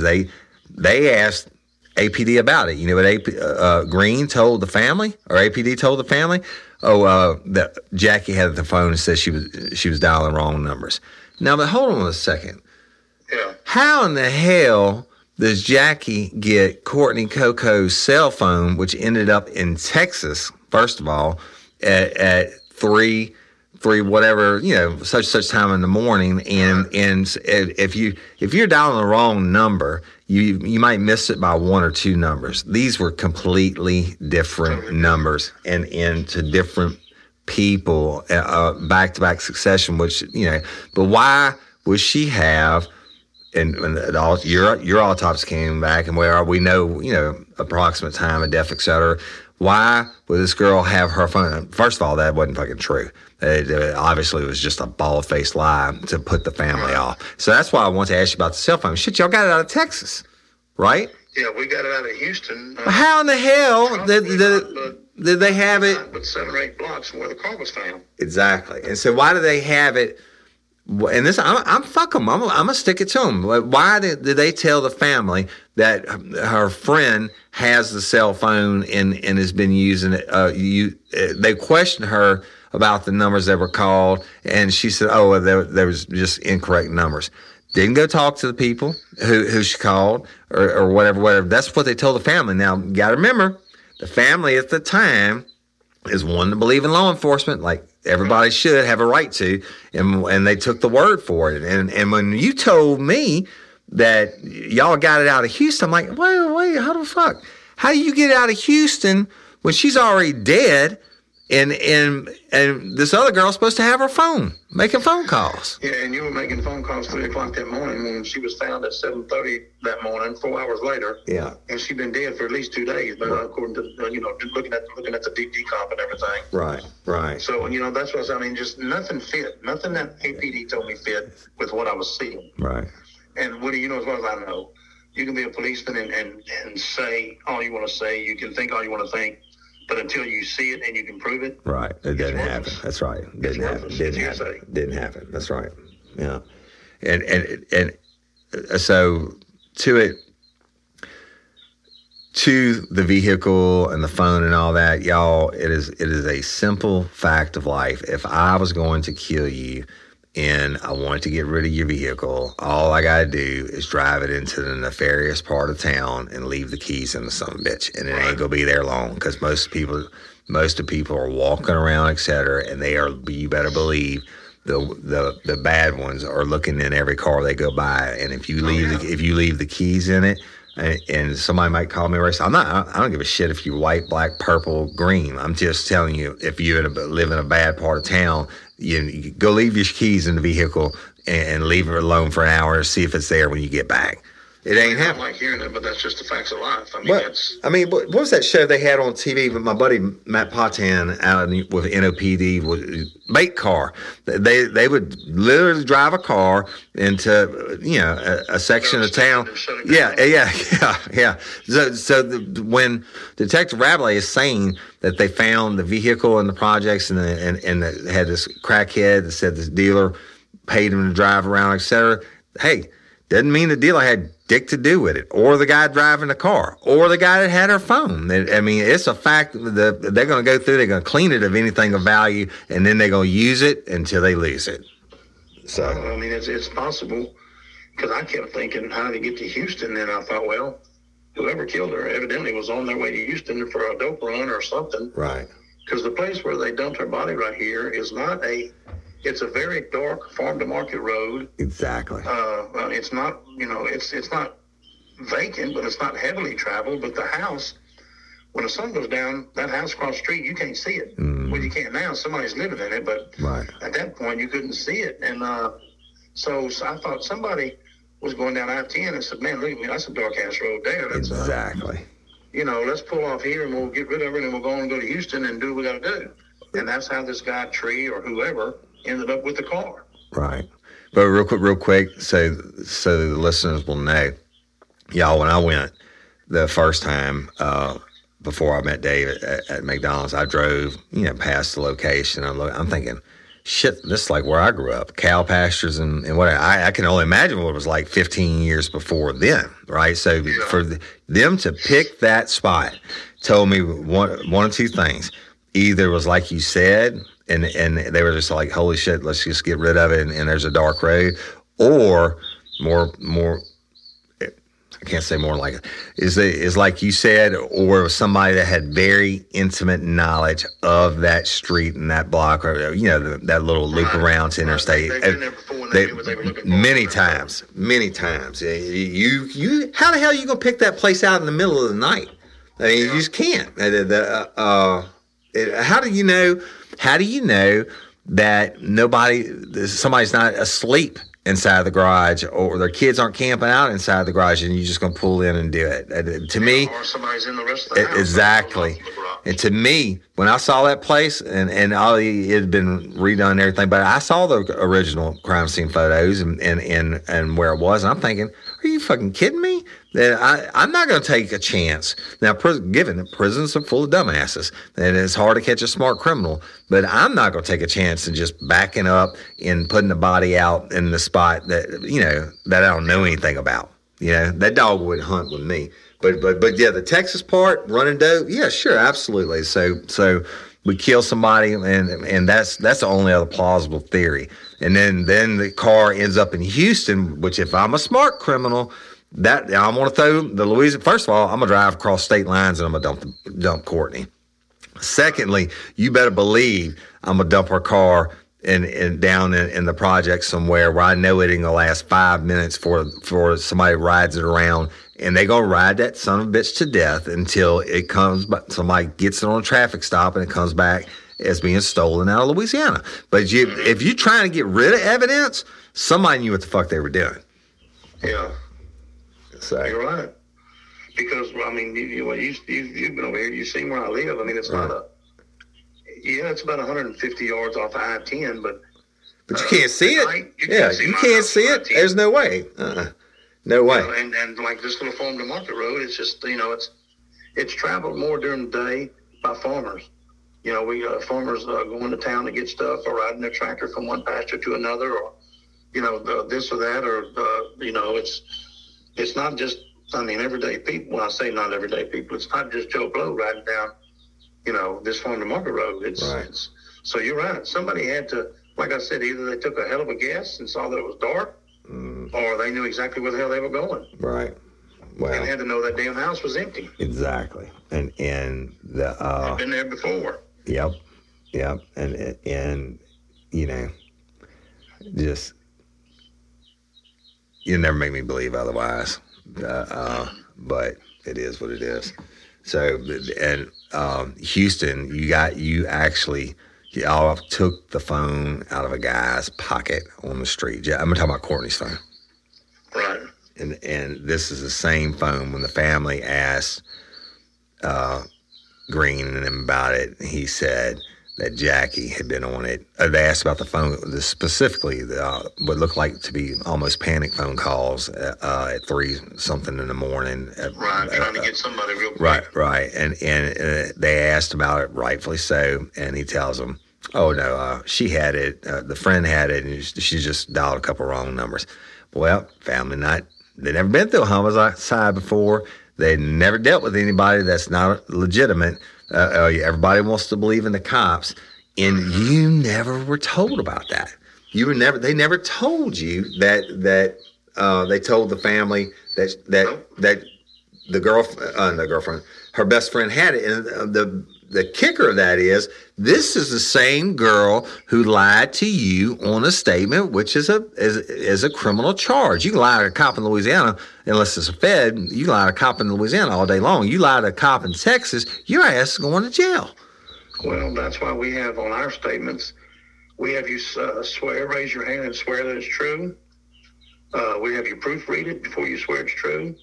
[SPEAKER 2] They they asked APD about it. You know what AP, uh, Green told the family, or APD told the family? Oh, uh, that Jackie had the phone and said she was she was dialing wrong numbers. Now, but hold on a second.
[SPEAKER 4] Yeah.
[SPEAKER 2] How in the hell does Jackie get Courtney Coco's cell phone, which ended up in Texas, first of all, at, at three, three, whatever, you know, such such time in the morning, and and if you if you're dialing the wrong number, you you might miss it by one or two numbers. These were completely different numbers, and and to different people, back to back succession. Which you know, but why would she have? And, and all, your your autopsy came back, and where we know, you know, approximate time of death, et cetera. Why would this girl have her phone? First of all, that wasn't fucking true. It, it obviously was just a bald faced lie to put the family off. So that's why I want to ask you about the cell phone. Shit, y'all got it out of Texas, right?
[SPEAKER 4] Yeah, we got it out of Houston. Uh,
[SPEAKER 2] How in the hell did,
[SPEAKER 4] probably
[SPEAKER 2] did,
[SPEAKER 4] not,
[SPEAKER 2] did they have it?
[SPEAKER 4] But seven or eight blocks from where the car was found.
[SPEAKER 2] Exactly. And so why do they have it? And this, I'm, I'm fuck them. I'm, I'm gonna stick it to them. Why did, did they tell the family that her friend has the cell phone and and has been using it? Uh, you, uh, they questioned her about the numbers that were called, and she said, "Oh, well, there, there was just incorrect numbers." Didn't go talk to the people who who she called or, or whatever, whatever. That's what they told the family. Now, you got to remember, the family at the time is one to believe in law enforcement, like everybody should have a right to, and and they took the word for it. And and when you told me that y'all got it out of Houston, I'm like, wait, wait, how the fuck? How do you get out of Houston when she's already dead? And and and this other girl's supposed to have her phone, making phone calls.
[SPEAKER 4] Yeah, and you were making phone calls three o'clock that morning when she was found at seven thirty that morning, four hours later.
[SPEAKER 2] Yeah.
[SPEAKER 4] And she'd been dead for at least two days, but according to uh, you know looking at looking at the deep decomp and everything.
[SPEAKER 2] Right, right.
[SPEAKER 4] So you know that's what I mean. Just nothing fit. Nothing that APD told me fit with what I was seeing.
[SPEAKER 2] Right.
[SPEAKER 4] And Woody, you know as well as I know, you can be a policeman and, and, and say all you want to say. You can think all you want to think, but until you see it and you can prove it,
[SPEAKER 2] Right. It didn't happen. That's right. It didn't happen. Didn't happen.
[SPEAKER 4] hearsay.
[SPEAKER 2] Didn't happen. That's right. Yeah. And and and uh, so to it to the vehicle and the phone and all that, y'all, it is it is a simple fact of life. If I was going to kill you and I want to get rid of your vehicle, all I gotta do is drive it into the nefarious part of town and leave the keys in the son of a bitch. And it ain't gonna be there long because most people most of people are walking around, etc., and they are you better believe the the the bad ones are looking in every car they go by. And if you oh, leave the, if you leave the keys in it, and, and somebody might call me racist. I'm not. I don't give a shit if you're white, black, purple, green. I'm just telling you, if you live in a bad part of town, you, you go leave your keys in the vehicle and, and leave it alone for an hour. See if it's there when you get back. It ain't
[SPEAKER 4] I don't
[SPEAKER 2] happening.
[SPEAKER 4] like hearing it, but that's just the facts of life. I mean,
[SPEAKER 2] What
[SPEAKER 4] that's
[SPEAKER 2] I mean, what, was that show they had on TV? With my buddy Matt Potan out in, with NOPD was bait car. They they would literally drive a car into you know a, a section of town.
[SPEAKER 4] and
[SPEAKER 2] Yeah, yeah, yeah, yeah. So so the, when Detective Rabelais is saying that they found the vehicle in the projects and the, and and the, had this crackhead that said this dealer paid him to drive around, etc. Hey, doesn't mean the dealer had dick to do with it, or the guy driving the car, or the guy that had her phone. I mean, it's a fact that they're going to go through. They're going to clean it of anything of value, and then they're going to use it until they lose it. So
[SPEAKER 4] I mean, it's it's possible because I kept thinking, how did he get to Houston? Then I thought, well, whoever killed her evidently was on their way to Houston for a dope run or something.
[SPEAKER 2] right,
[SPEAKER 4] Because the place where they dumped her body right here is not a. It's a very dark farm to market road.
[SPEAKER 2] exactly.
[SPEAKER 4] Uh, it's not, you know, it's it's not vacant, but it's not heavily traveled. But the house, when the sun goes down, that house across the street, you can't see it. Well, you can't now. Somebody's living in it, but
[SPEAKER 2] Right.
[SPEAKER 4] at that point, you couldn't see it. And uh, so, so I thought somebody was going down I-10 and said, "Man, look at me, that's a dark ass road there. That's, uh,
[SPEAKER 2] Exactly.
[SPEAKER 4] you know, let's pull off here and we'll get rid of it and we'll go and go to Houston and do what we got to do." And that's how this guy Tree or whoever ended up with the car.
[SPEAKER 2] Right. But real quick, real quick, so so the listeners will know, y'all. When I went the first time uh, before I met Dave at, at McDonald's, I drove you know past the location. I'm I'm thinking, shit, this is like where I grew up, cow pastures and and what I, I can only imagine what it was like 15 years before then, right? So for the, them to pick that spot told me one one of two things. Either it was like you said, and and they were just like, holy shit, let's just get rid of it, and, and there's a dark road, or more more I can't say more like it. Is it is like you said, or somebody that had very intimate knowledge of that street and that block, or you know the, that little loop
[SPEAKER 4] Right.
[SPEAKER 2] around to
[SPEAKER 4] Right.
[SPEAKER 2] interstate.
[SPEAKER 4] They've been there before and they they for.
[SPEAKER 2] many times, many times. You you how the hell are you gonna pick that place out in the middle of the night? I mean, you just can't. Uh, the- the, uh, it- how do you know? How do you know that nobody, somebody's not asleep inside the garage, or their kids aren't camping out inside the garage, and you're just gonna pull in and do it? Uh, To me,
[SPEAKER 4] or somebody's in the rest of the
[SPEAKER 2] E-
[SPEAKER 4] house.
[SPEAKER 2] Exactly. And to me, when I saw that place, and and all it had been redone and everything, but I saw the original crime scene photos and and and, and where it was, and I'm thinking, are you fucking kidding me? I I'm not going to take a chance. Now, given that prisons are full of dumbasses, and it's hard to catch a smart criminal, but I'm not going to take a chance and just backing up and putting the body out in the spot that you know that I don't know anything about. You know, that dog would hunt with me. But but but yeah, the Texas part, running dope, yeah, sure, absolutely. So so we kill somebody and and that's that's the only other plausible theory. And then then the car ends up in Houston, which if I'm a smart criminal, that I'm gonna throw the Louisiana first of all, I'm gonna drive across state lines and I'm gonna dump dump Courtney. Secondly, you better believe I'm gonna dump her car in, in down in, in the project somewhere where I know it ain't gonna last five minutes for for somebody rides it around and they gonna ride that son of a bitch to death until it comes but somebody gets it on a traffic stop and it comes back as being stolen out of Louisiana. But you if you're trying to get rid of evidence, somebody knew what the fuck they were doing.
[SPEAKER 4] Yeah,
[SPEAKER 2] So
[SPEAKER 4] you're right. Because I mean, you, you, you you've, you've been over here. You've seen where I live. I mean, it's not a. Yeah, it's about 150 yards off I-10, but
[SPEAKER 2] but you can't see it.
[SPEAKER 4] night, you
[SPEAKER 2] Yeah,
[SPEAKER 4] can't see
[SPEAKER 2] you can't see it.
[SPEAKER 4] I-10.
[SPEAKER 2] There's no way. Uh-uh. No way.
[SPEAKER 4] You know, and and like this little farm to market road, it's just you know it's it's traveled more during the day by farmers. You know, we uh, farmers uh, going to town to get stuff or riding their tractor from one pasture to another, or you know the, this or that, or uh, you know it's it's not just I mean everyday people. When I say not everyday people, it's not just Joe Blow riding down you know this farm to market road. It's,
[SPEAKER 2] Right.
[SPEAKER 4] it's so you're right. Somebody had to, like I said, either they took a hell of a guess and saw that it was dark,
[SPEAKER 2] Mm,
[SPEAKER 4] or they knew exactly where the hell they were going
[SPEAKER 2] right. Well, and
[SPEAKER 4] had to know that damn house was empty.
[SPEAKER 2] exactly. And and the uh
[SPEAKER 4] I've been there before.
[SPEAKER 2] Yep, yep, and and you know, just you never make me believe otherwise. Uh, uh, but it is what it is. So and um, Houston, you got you actually. Y'all took the phone out of a guy's pocket on the street. Yeah, I'm talking about Courtney's phone
[SPEAKER 4] Right.
[SPEAKER 2] and and this is the same phone when the family asked uh, Green and him about it. He said that Jackie had been on it. Uh, they asked about the phone specifically the, uh, what looked like to be almost panic phone calls uh, uh, at three something in the morning. Uh,
[SPEAKER 4] Right.
[SPEAKER 2] uh,
[SPEAKER 4] Trying to
[SPEAKER 2] uh,
[SPEAKER 4] get somebody real quick.
[SPEAKER 2] Right, right, and and uh, they asked about it, rightfully so, and he tells them, "Oh no, uh, she had it. Uh, the friend had it, and she just dialed a couple wrong numbers." Well, family night. They'd never been through a homicide before. They'd never dealt with anybody that's not legitimate. Uh, uh, everybody wants to believe in the cops, and you never were told about that. You were never. They never told you that that uh, they told the family that that that the girl, uh, the girlfriend, her best friend had it, and uh, the the kicker of that is this is the same girl who lied to you on a statement, which is a is, is a criminal charge. You can lie to a cop in Louisiana, unless it's a Fed. You can lie to a cop in Louisiana all day long. You lie to a cop in Texas, your ass is going to jail.
[SPEAKER 4] Well, that's why we have on our statements, we have you uh, swear, raise your hand and swear that it's true. Uh, we have you proofread it before you swear it's true.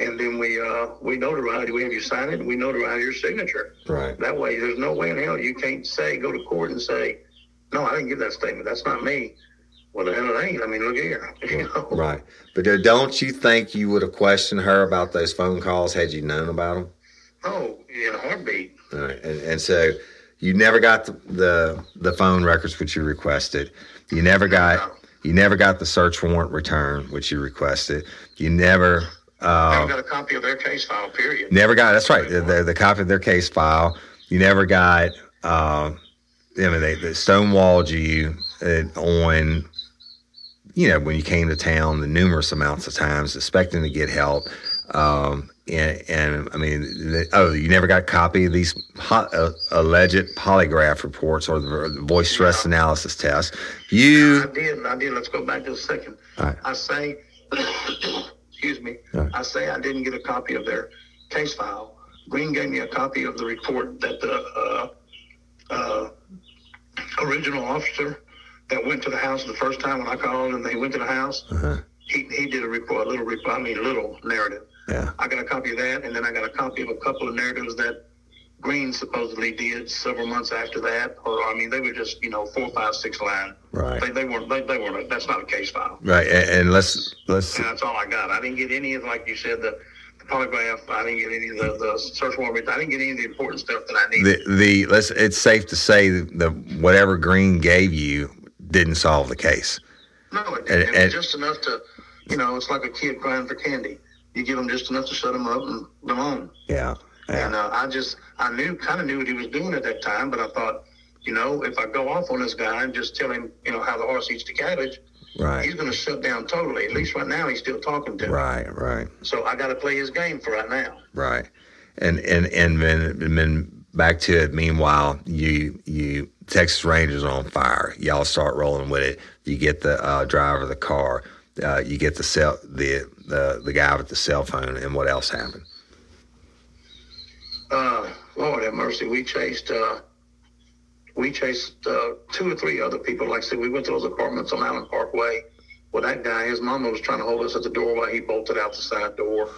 [SPEAKER 4] And then we uh, we notarize, we have you sign it and we notarize your signature.
[SPEAKER 2] Right.
[SPEAKER 4] That way, there's no way in hell you can't say, go to court and say, no, I didn't give that statement. That's not me. Well, the hell it ain't. I mean, look here. You know?
[SPEAKER 2] Right. But don't you think you would have questioned her about those phone calls had you known about them?
[SPEAKER 4] Oh, in a heartbeat.
[SPEAKER 2] All right, and, and so you never got the, the the phone records which you requested. You never got you never got the search warrant return which you requested. You never
[SPEAKER 4] I
[SPEAKER 2] uh,
[SPEAKER 4] got a copy of their case file, period.
[SPEAKER 2] never got. That's right. The, the, the copy of their case file. You never got. Uh, I mean, they, they stonewalled you uh, on. You know, when you came to town, the numerous amounts of times, expecting to get help. Um, and, and I mean, the, oh, you never got a copy of these ho- uh, alleged polygraph reports or the, voice stress analysis test. You,
[SPEAKER 4] I did. I did. Let's go back to a second.
[SPEAKER 2] Right.
[SPEAKER 4] I say, excuse me.
[SPEAKER 2] Right.
[SPEAKER 4] I say I didn't get a copy of their case file. Green gave me a copy of the report that the uh, uh, original officer that went to the house the first time when I called and they went to the house.
[SPEAKER 2] uh
[SPEAKER 4] He, he did a report, a little report. I mean, little narrative.
[SPEAKER 2] yeah,
[SPEAKER 4] I got a copy of that, and then I got a copy of a couple of narratives that Green supposedly did several months after that. Or I mean, they were just you know four, five, six line.
[SPEAKER 2] Right.
[SPEAKER 4] They, they weren't. They, they weren't. That's not a case file.
[SPEAKER 2] right. And, and let's let's
[SPEAKER 4] And that's all I got. I didn't get any of like you said the, the polygraph. I didn't get any of the, the search warrant. I didn't get any of the important stuff that I needed.
[SPEAKER 2] the the let's. It's safe to say that the whatever Green gave you didn't solve the case.
[SPEAKER 4] no, it,
[SPEAKER 2] and-
[SPEAKER 4] didn't. it was just enough to, you know, it's like a kid crying for candy. You give them just enough to shut them up and them on.
[SPEAKER 2] Yeah,
[SPEAKER 4] And uh, I just, I knew, kind of knew what he was doing at that time, but I thought, you know, if I go off on this guy and just tell him, you know, how the horse eats the cabbage,
[SPEAKER 2] right,
[SPEAKER 4] he's going to shut down totally. At least right now, he's still talking to me.
[SPEAKER 2] right, right.
[SPEAKER 4] So I got to play his game for right now.
[SPEAKER 2] Right, and and and then, and then back to it. Meanwhile, you you Texas Rangers are on fire. Y'all start rolling with it. You get the uh, driver of the car. Uh, you get the cell the the the guy with the cell phone. And what else happened?
[SPEAKER 4] Uh, Lord have mercy. We chased, uh, we chased uh, two or three other people. Like I said, we went to those apartments on Allen Parkway. Well, that guy, his mama was trying to hold us at the door while he bolted out the side door.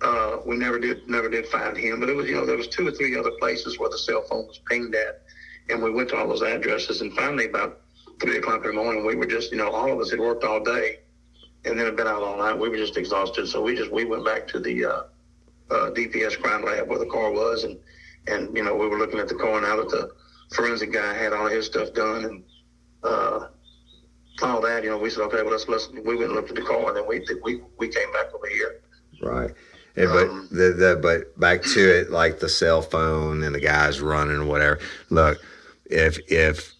[SPEAKER 4] Uh, we never did, never did find him. But it was, you know, there was two or three other places where the cell phone was pinged at, and we went to all those addresses. And finally, about three o'clock in the morning, we were just, you know, all of us had worked all day, and then had been out all night. We were just exhausted, so we just we went back to the. Uh, uh, DPS crime lab where the car was, and and you know we were looking at the car now that the forensic guy had all his stuff done and uh, all that. You know, we said okay, well let's let's we went and looked at the car, and then we we we came back over here.
[SPEAKER 2] Right. And, but
[SPEAKER 4] Um,
[SPEAKER 2] the, the but back to it, like the cell phone and the guys running or whatever. Look, if if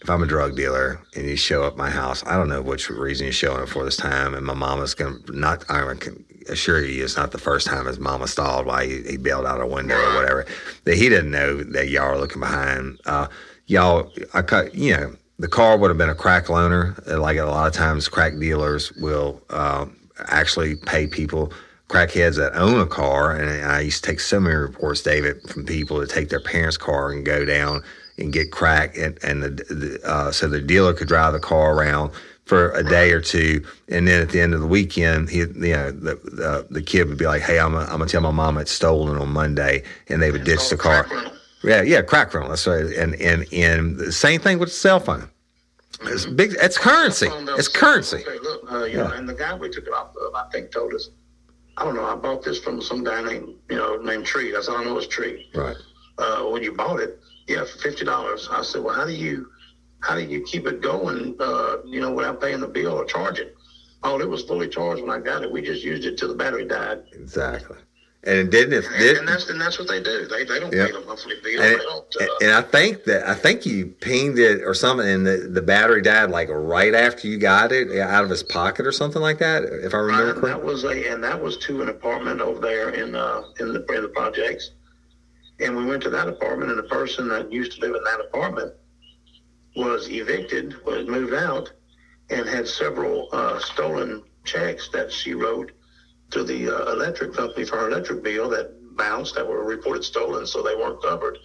[SPEAKER 2] if I'm a drug dealer and you show up my house, I don't know which reason you're showing up for this time, and my mama's gonna not. I can assure you, it's not the first time his mama stalled while he, he bailed out a window or whatever. That he didn't know that y'all are looking behind. Uh, y'all, I cut. You know, the car would have been a crack loaner. Like a lot of times, crack dealers will um, actually pay people crackheads that own a car, and I used to take so many reports, David, from people that take their parents' car and go down and get crack, and, and the, the, uh, so the dealer could drive the car around for a day or two, and then at the end of the weekend, he, you know, the the, the kid would be like, "Hey, I'm gonna, I'm gonna tell my mom it's stolen on Monday," and they would ditch the car. Yeah, yeah, crack rental. That's right. And and and the same thing with the cell phone. It's big. It's currency. It's currency.
[SPEAKER 4] Look, uh, you know, and the guy we took it off of, I think, told us. I don't know. I bought this from some guy named, you know, named Tree. That's all I know is Tree.
[SPEAKER 2] Right.
[SPEAKER 4] uh, when you bought it, yeah, for fifty dollars. I said, well, how do you, how do you keep it going, uh, you know, without paying the bill or charging? Oh, it was fully charged when I got it. We just used it till the battery died.
[SPEAKER 2] Exactly. And it didn't. It
[SPEAKER 4] And, and that's and that's what they do. They they don't
[SPEAKER 2] Yeah.
[SPEAKER 4] pay the monthly bill.
[SPEAKER 2] And.
[SPEAKER 4] Uh,
[SPEAKER 2] and I think that I think you pinged it or something, and the, the battery died like right after you got it out of his pocket or something like that. If I remember
[SPEAKER 4] and
[SPEAKER 2] correctly.
[SPEAKER 4] that was a and that was to an apartment over there in uh in the in the projects. And we went to that apartment, and the person that used to live in that apartment was evicted, was moved out, and had several uh, stolen checks that she wrote to the uh, electric company for her electric bill that bounced, that were reported stolen, so they weren't covered.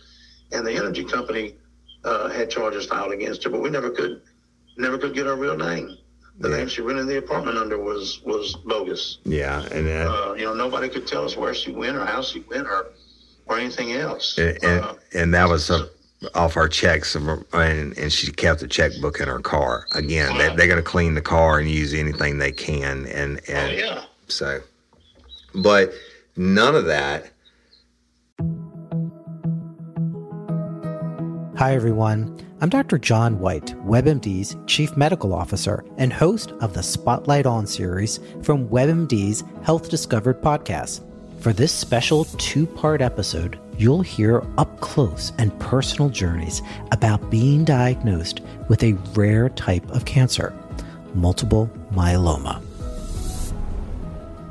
[SPEAKER 4] And the energy company uh, had charges filed against her, but we never could never could get her real name. The
[SPEAKER 2] Yeah.
[SPEAKER 4] name she rented the apartment under was was bogus.
[SPEAKER 2] Yeah, and uh,
[SPEAKER 4] Uh, you know, nobody could tell us where she went or how she went or or anything else.
[SPEAKER 2] and, and,
[SPEAKER 4] Uh,
[SPEAKER 2] and that was uh, off our checks, of and and she kept the checkbook in her car. Again, they, they're going to clean the car and use anything they can, and
[SPEAKER 4] oh
[SPEAKER 2] and
[SPEAKER 4] yeah.
[SPEAKER 2] so, but none of that.
[SPEAKER 7] Hi, everyone. I'm Dr. John White, WebMD's Chief Medical Officer and host of the Spotlight On series from WebMD's Health Discovered podcast. For this special two part episode, you'll hear up close and personal journeys about being diagnosed with a rare type of cancer, multiple myeloma.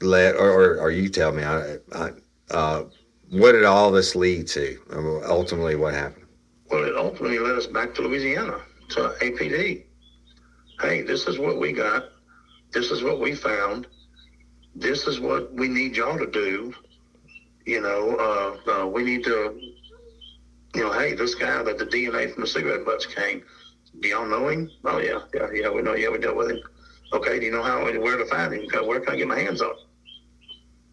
[SPEAKER 2] Let or, or, or you tell me. I, I, uh, what did all this lead to? Ultimately, what happened?
[SPEAKER 4] Well, it ultimately led us back to Louisiana, to APD. Hey, this is what we got. This is what we found. This is what we need y'all to do. You know, uh, uh, we need to, you know, hey, this guy that the DNA from the cigarette butts came. Do y'all know him? Oh yeah, yeah, yeah. We know. Yeah, we dealt with him. Okay, do you know how where to find him? Where can I get my hands on? him?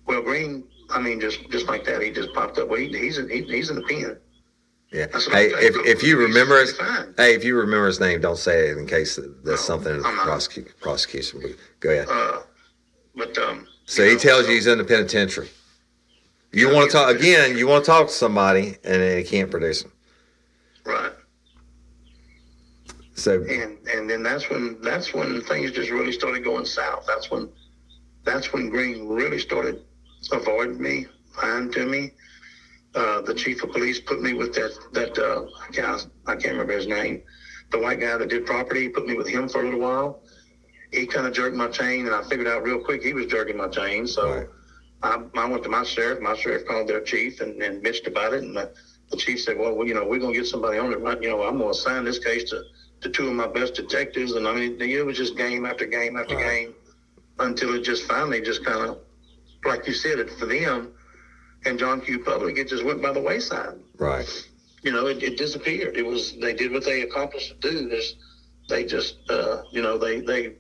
[SPEAKER 4] Well, Green, I mean, just just like that, he just popped up. Well, he, he's in, he, he's in the pen.
[SPEAKER 2] Yeah. Hey, if, if you remember his, hey, if you remember his name, don't say it in case there's something in the prosecu- prosecution. Go ahead.
[SPEAKER 4] Uh, but um,
[SPEAKER 2] So he tells you he's in the penitentiary. You want to talk again? You want to talk to somebody, and he can't produce them.
[SPEAKER 4] right.
[SPEAKER 2] So
[SPEAKER 4] and and then that's when that's when things just really started going south. That's when that's when Green really started avoiding me, lying to me. Uh, the chief of police put me with that that uh, I can't I can't remember his name. The white guy that did property put me with him for a little while. He kind of jerked my chain, and I figured out real quick he was jerking my chain. So I, I went to my sheriff. My sheriff called their chief and, and bitched about it. And the, the chief said, "Well, well, you know, we're gonna get somebody on it. Right? You know, I'm gonna assign this case to, to two of my best detectives." And I mean, it was just game after game after game until it just finally just kind of, like you said, it for them and John Q. Public, it just went by the wayside.
[SPEAKER 2] right,
[SPEAKER 4] You know, it, it disappeared. It was they did what they accomplished to do. This they just uh, you know they they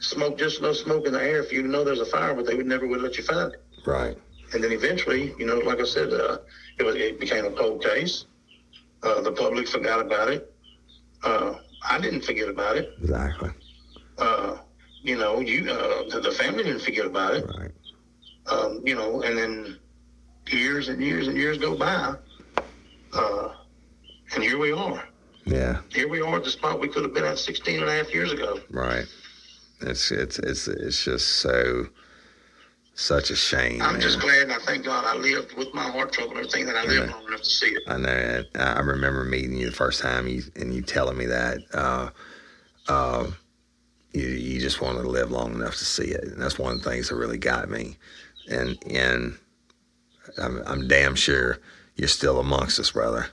[SPEAKER 4] smoke just enough smoke in the air if you to know there's a fire, but they would never would let you find it.
[SPEAKER 2] right,
[SPEAKER 4] And then eventually, you know, like I said, uh, it, was, it became a cold case. Uh, the public forgot about it. Uh, I didn't forget about it.
[SPEAKER 2] exactly.
[SPEAKER 4] Uh, you know, you uh, the, the family didn't forget about it.
[SPEAKER 2] Right.
[SPEAKER 4] Um, you know, and then years and years and years go by, uh, and here we are.
[SPEAKER 2] Yeah,
[SPEAKER 4] Here we are at the spot we could have been at 16 and a half years ago.
[SPEAKER 2] right. It's it's it's it's just so such a shame.
[SPEAKER 4] I'm
[SPEAKER 2] man.
[SPEAKER 4] just glad and I thank God I lived with my heart trouble everything that I lived long enough to see it.
[SPEAKER 2] I know. I remember meeting you the first time, you, and you telling me that uh, uh, you you just wanted to live long enough to see it, and that's one of the things that really got me. And and I'm, I'm damn sure you're still amongst us, brother.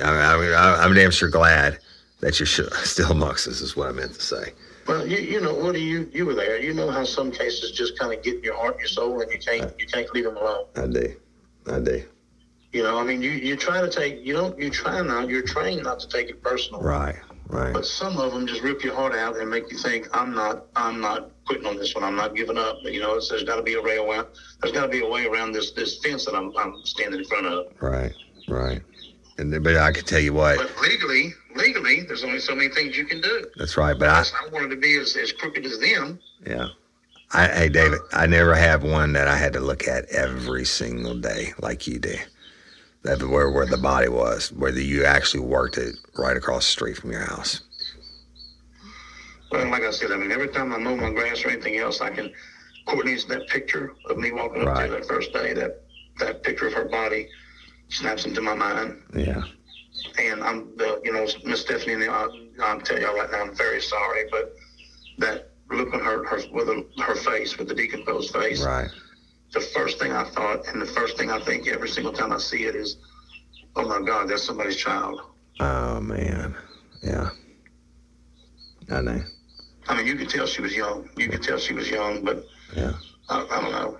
[SPEAKER 2] I, I, I'm damn sure glad that you're sh- still amongst us. Is what I meant to say.
[SPEAKER 4] Well, you, you know, Woody, you, you were there. You know how some cases just kind of get in your heart and your soul and you can't, you can't leave them alone.
[SPEAKER 2] I do. I do.
[SPEAKER 4] You know, I mean, you, you try to take, you don't, you try not, you're trained not to take it personal.
[SPEAKER 2] Right. Right.
[SPEAKER 4] But some of them just rip your heart out and make you think, I'm not, I'm not quitting on this one. I'm not giving up. You know, it's, there's got to be a way around. There's got to be a way around this this fence that I'm, I'm standing in front of.
[SPEAKER 2] Right. Right. And then- but I can tell you what.
[SPEAKER 4] But legally, legally, there's only so many things you can do.
[SPEAKER 2] That's right. But I.
[SPEAKER 4] I wanted to be as, as crooked as them.
[SPEAKER 2] Yeah. I, hey, David, I never have one that I had to look at every single day like you do. That where where the body was, whether you actually worked it right across the street from your house.
[SPEAKER 4] Well, like I said, I mean, every time I mow my grass or anything else, I can. Courtney's that picture of me walking up
[SPEAKER 2] Right.
[SPEAKER 4] there that first day. That that picture of her body snaps into my mind.
[SPEAKER 2] Yeah.
[SPEAKER 4] And I'm the, you know, Miss Stephanie. and I'll, I'll tell y'all right now, I'm very sorry, but that look on her her with her, her face, with the decomposed face.
[SPEAKER 2] Right.
[SPEAKER 4] The first thing I thought, and the first thing I think every single time I see it is, oh my God, that's somebody's child.
[SPEAKER 2] Oh man. Yeah. I know.
[SPEAKER 4] I mean, you could tell she was young. You could tell she was young, but
[SPEAKER 2] Yeah.
[SPEAKER 4] I, I don't know.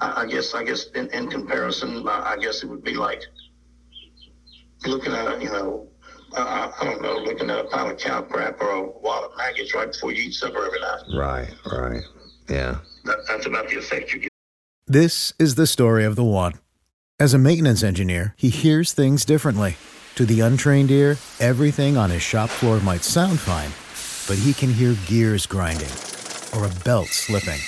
[SPEAKER 4] I, I guess, I guess in, in comparison, I, I guess it would be like looking at, a, you know, I, I- I don't know, looking at a pile of cow crap or a wad of maggots right before you eat supper every night.
[SPEAKER 2] Right. Right. Yeah.
[SPEAKER 4] That, that's about the effect you get.
[SPEAKER 8] This is the story of the one. As a maintenance engineer, he hears things differently. To the untrained ear, everything on his shop floor might sound fine, but he can hear gears grinding or a belt slipping.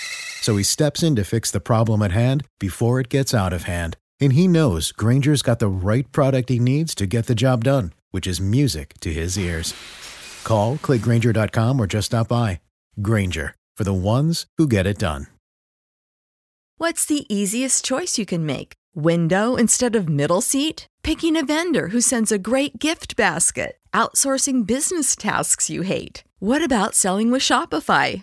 [SPEAKER 8] So he steps in to fix the problem at hand before it gets out of hand. And he knows Grainger's got the right product he needs to get the job done, which is music to his ears. Call, clickgrainger.com, or just stop by. Grainger, for the ones who get it done.
[SPEAKER 9] What's the easiest choice you can make? Window instead of middle seat? Picking a vendor who sends a great gift basket? Outsourcing business tasks you hate? What about selling with Shopify?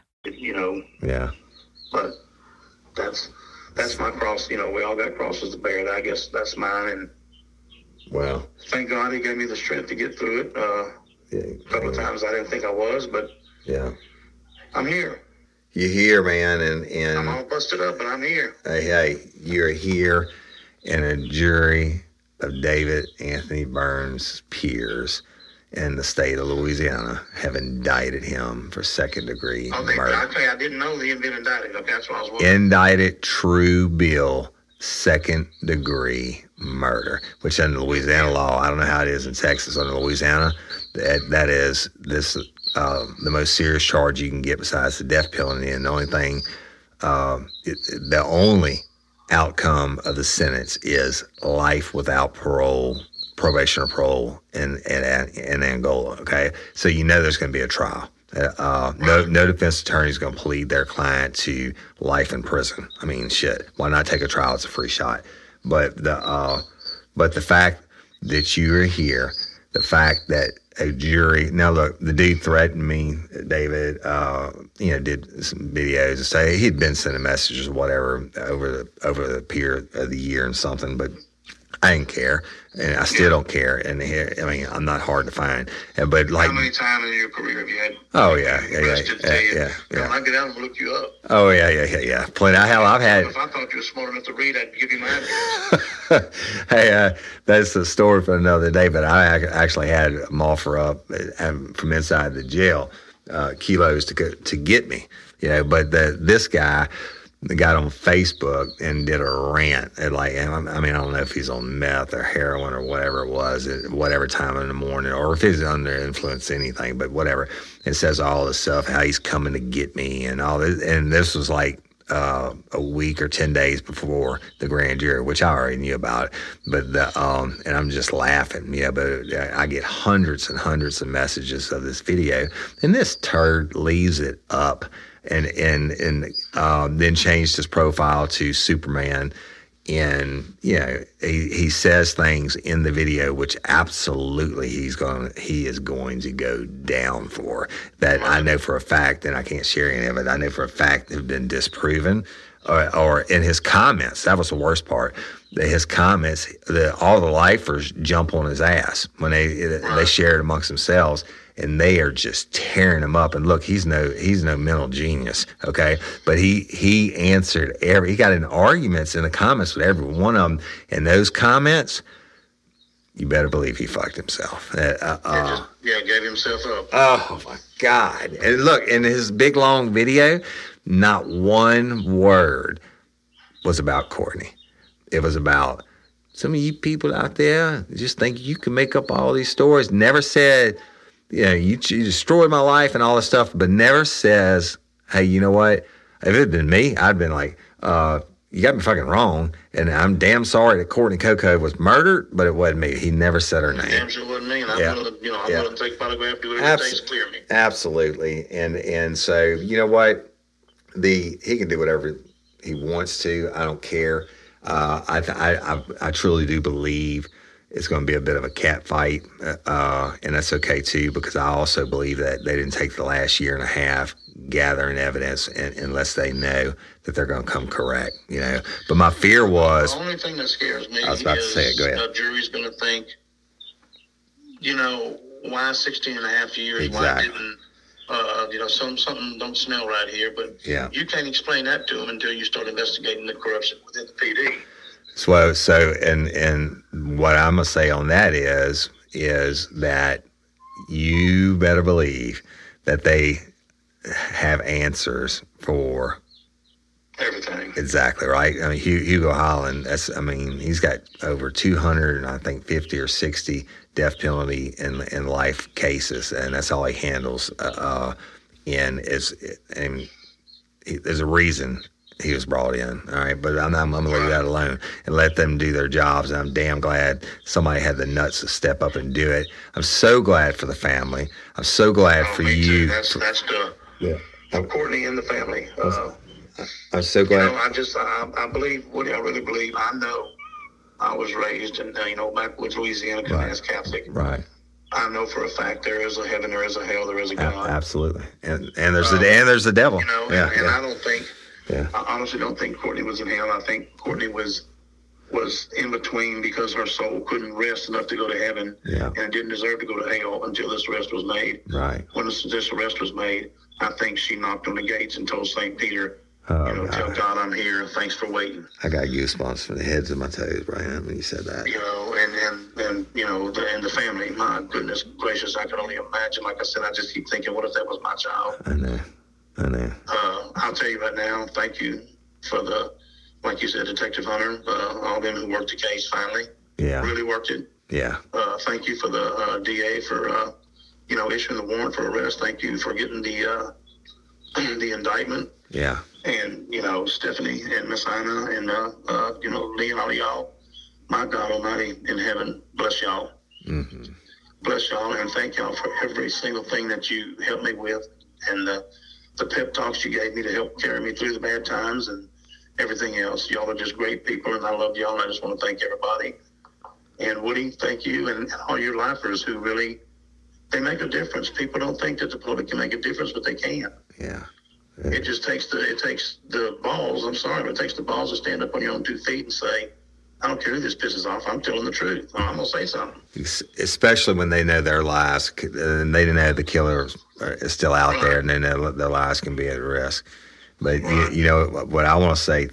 [SPEAKER 4] You know,
[SPEAKER 2] Yeah.
[SPEAKER 4] but that's that's my cross. You know, we all got crosses to bear. I guess that's mine, and
[SPEAKER 2] Well.
[SPEAKER 4] thank God He gave me the strength to get through it. Uh, a couple of times I didn't think I was, but
[SPEAKER 2] Yeah.
[SPEAKER 4] I'm here.
[SPEAKER 2] You're here, man, and and
[SPEAKER 4] I'm all busted up, but I'm here.
[SPEAKER 2] hey, hey, you're here, and a jury of David Anthony Burns' peers in the state of Louisiana have indicted him for second degree
[SPEAKER 4] Oh, they,
[SPEAKER 2] murder.
[SPEAKER 4] I I didn't know he had been indicted. Okay, that's what I was wondering.
[SPEAKER 2] indicted true bill second degree murder which under louisiana law i don't know how it is in texas under louisiana that that is this uh, the most serious charge you can get besides the death penalty and the only thing uh, it, the only outcome of the sentence is life without parole probation or parole in, in, in angola okay so you know there's going to be a trial uh, no, no defense attorney is going to plead their client to life in prison. I mean, shit. Why not take a trial? It's a free shot. But the, uh, but the fact that you are here, the fact that a jury. Now, look, the dude threatened me, David. Uh, you know, did some videos and say he'd been sending messages or whatever over the over the period of the year and something, but. I didn't care, and I still don't care. And here, I mean, I'm not hard to find. And- But like,
[SPEAKER 4] How many times in your career have you had
[SPEAKER 2] oh yeah, yeah, yeah, yeah, yeah, yeah.
[SPEAKER 4] When I get out, gonna look you up.
[SPEAKER 2] Oh yeah, yeah, yeah, yeah. Plenty. Hell, I've had.
[SPEAKER 4] If I thought you were smart enough to read, I'd give you my address.
[SPEAKER 2] hey, uh, that's a story for another day. But I actually had them offer up uh, from inside the jail uh, kilos to to get me. You know, but the, this guy got on Facebook and did a rant at like I mean I don't know if he's on meth or heroin or whatever it was at whatever time in the morning or if he's under influence anything but whatever it says all this stuff how he's coming to get me and all this and this was like uh, a week or 10 days before the grand jury, which I already knew about. But the, um, and I'm just laughing. Yeah, but I get hundreds and hundreds of messages of this video, and this turd leaves it up and, and, and, um, then changed his profile to Superman. And, you know, he, he says things in the video which absolutely he's going, he is going to go down for that I know for a fact, and I can't share any of it. I know for a fact have been disproven, or, or in his comments. That was the worst part. That his comments, the, all the lifers jump on his ass when they they share it amongst themselves, and they are just tearing him up. And look, he's no he's no mental genius, okay? But he he answered every. He got in arguments in the comments with every one of them, and those comments. You better believe he fucked himself. Uh, uh, uh,
[SPEAKER 4] yeah, gave himself up.
[SPEAKER 2] Oh my God. And look, in his big long video, not one word was about Courtney. It was about some of you people out there just think you can make up all these stories. Never said, you know, you, you destroyed my life and all this stuff, but never says, hey, you know what? If it had been me, I'd been like, uh, you got me fucking wrong, and I'm damn sorry that Courtney Coco was murdered, but it wasn't me. He never said her name.
[SPEAKER 4] Damn sure wasn't me, and I'm
[SPEAKER 2] Yeah.
[SPEAKER 4] to, you know, I'm
[SPEAKER 2] Yeah.
[SPEAKER 4] to take photograph, do whatever it takes to clear me.
[SPEAKER 2] Absolutely, and and so you know what, the he can do whatever he wants to. I don't care. Uh, I, th- I I I truly do believe it's going to be a bit of a cat fight, uh, uh, and that's okay too because I also believe that they didn't take the last year and a half gathering evidence and, unless they know that they're going to come correct. You know, but my fear was
[SPEAKER 4] The only thing that scares me
[SPEAKER 2] I was about to say it. Go ahead.
[SPEAKER 4] a jury's going to think, you know, why 16 and a half years?
[SPEAKER 2] Exactly.
[SPEAKER 4] Why didn't, uh, you know, some something don't smell right here? But
[SPEAKER 2] Yeah.
[SPEAKER 4] you can't explain that to them until you start investigating the corruption within the PD.
[SPEAKER 2] So, so, and and what I'm gonna say on that is is that you better believe that they have answers for
[SPEAKER 4] everything.
[SPEAKER 2] Exactly right. I mean, Hu- Hugo Holland. That's. I mean, he's got over 200, and I think 50 or 60 death penalty and and life cases, and that's all he handles. Uh, uh, in is and he, there's a reason he was brought in. All right, but I'm, I'm, I'm gonna leave that alone and let them do their jobs. And I'm damn glad somebody had the nuts to step up and do it. I'm so glad for the family. I'm so glad for you.
[SPEAKER 4] That's that's the
[SPEAKER 2] Yeah.
[SPEAKER 4] for Courtney and the family. Uh,
[SPEAKER 2] I'm so
[SPEAKER 4] you
[SPEAKER 2] glad.
[SPEAKER 4] know, I just I, I believe what I really believe. I know I was raised in uh, you know backwoods Louisiana, Canadian Catholic.
[SPEAKER 2] right.
[SPEAKER 4] I know for a fact there is a heaven, there is a hell, there is a
[SPEAKER 2] A-
[SPEAKER 4] God.
[SPEAKER 2] absolutely. And and there's the and there's the devil.
[SPEAKER 4] You know,
[SPEAKER 2] yeah.
[SPEAKER 4] and, and
[SPEAKER 2] yeah.
[SPEAKER 4] I don't think,
[SPEAKER 2] Yeah.
[SPEAKER 4] I honestly don't think Courtney was in hell. I think Courtney was was in between because her soul couldn't rest enough to go to heaven,
[SPEAKER 2] Yeah.
[SPEAKER 4] and it didn't deserve to go to hell until this arrest was made.
[SPEAKER 2] Right.
[SPEAKER 4] When this, this arrest was made, I think she knocked on the gates and told Saint Peter,
[SPEAKER 2] Oh,
[SPEAKER 4] you know, tell
[SPEAKER 2] God.
[SPEAKER 4] God I'm here. Thanks for waiting.
[SPEAKER 2] I got goosebumps from the heads of my toes, Brian, when you said that.
[SPEAKER 4] You know, and and and you know, the, and the family. My goodness gracious, I can only imagine. Like I said, I just keep thinking, what if that was my child?
[SPEAKER 2] I know. I know.
[SPEAKER 4] Uh, I'll tell you right now, thank you for the, like you said, Detective Hunter, uh, all them who worked the case finally,
[SPEAKER 2] Yeah.
[SPEAKER 4] really worked it.
[SPEAKER 2] Yeah.
[SPEAKER 4] Uh, thank you for the uh, DA for, uh, you know, issuing the warrant for arrest. Thank you for getting the uh, the indictment.
[SPEAKER 2] Yeah.
[SPEAKER 4] And, you know, Stephanie and Miss Ina and, uh, uh, you know, Lee and all y'all, my God Almighty in heaven, bless y'all.
[SPEAKER 2] hmm
[SPEAKER 4] Bless y'all and thank y'all for every single thing that you helped me with and the, the pep talks you gave me to help carry me through the bad times and everything else. Y'all are just great people and I love y'all and I just want to thank everybody. And Woody, thank you and all your lifers who really, they make a difference. People don't think that the public can make a difference, but they can.
[SPEAKER 2] Yeah.
[SPEAKER 4] It just takes the it takes the balls. I'm sorry, but it takes the balls to stand up on your own two feet and say, "I don't care who this pisses off. I'm telling the truth. I'm gonna say something."
[SPEAKER 2] Especially when they know their lives, and they know the killer is still out there, and they know their lives can be at risk. But you, you know what I want to say,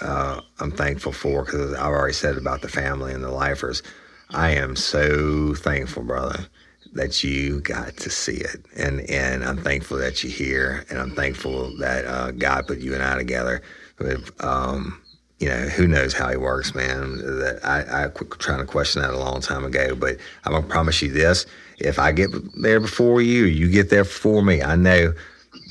[SPEAKER 2] uh, I'm thankful for because I've already said about the family and the lifers. I am so thankful, brother, that you got to see it, and and I'm thankful that you're here, and I'm thankful that uh, God put you and I together. But um, you know, who knows how he works, man. That I, I quit trying to question that a long time ago, but I'm gonna promise you this: if I get there before you, you get there before me, I know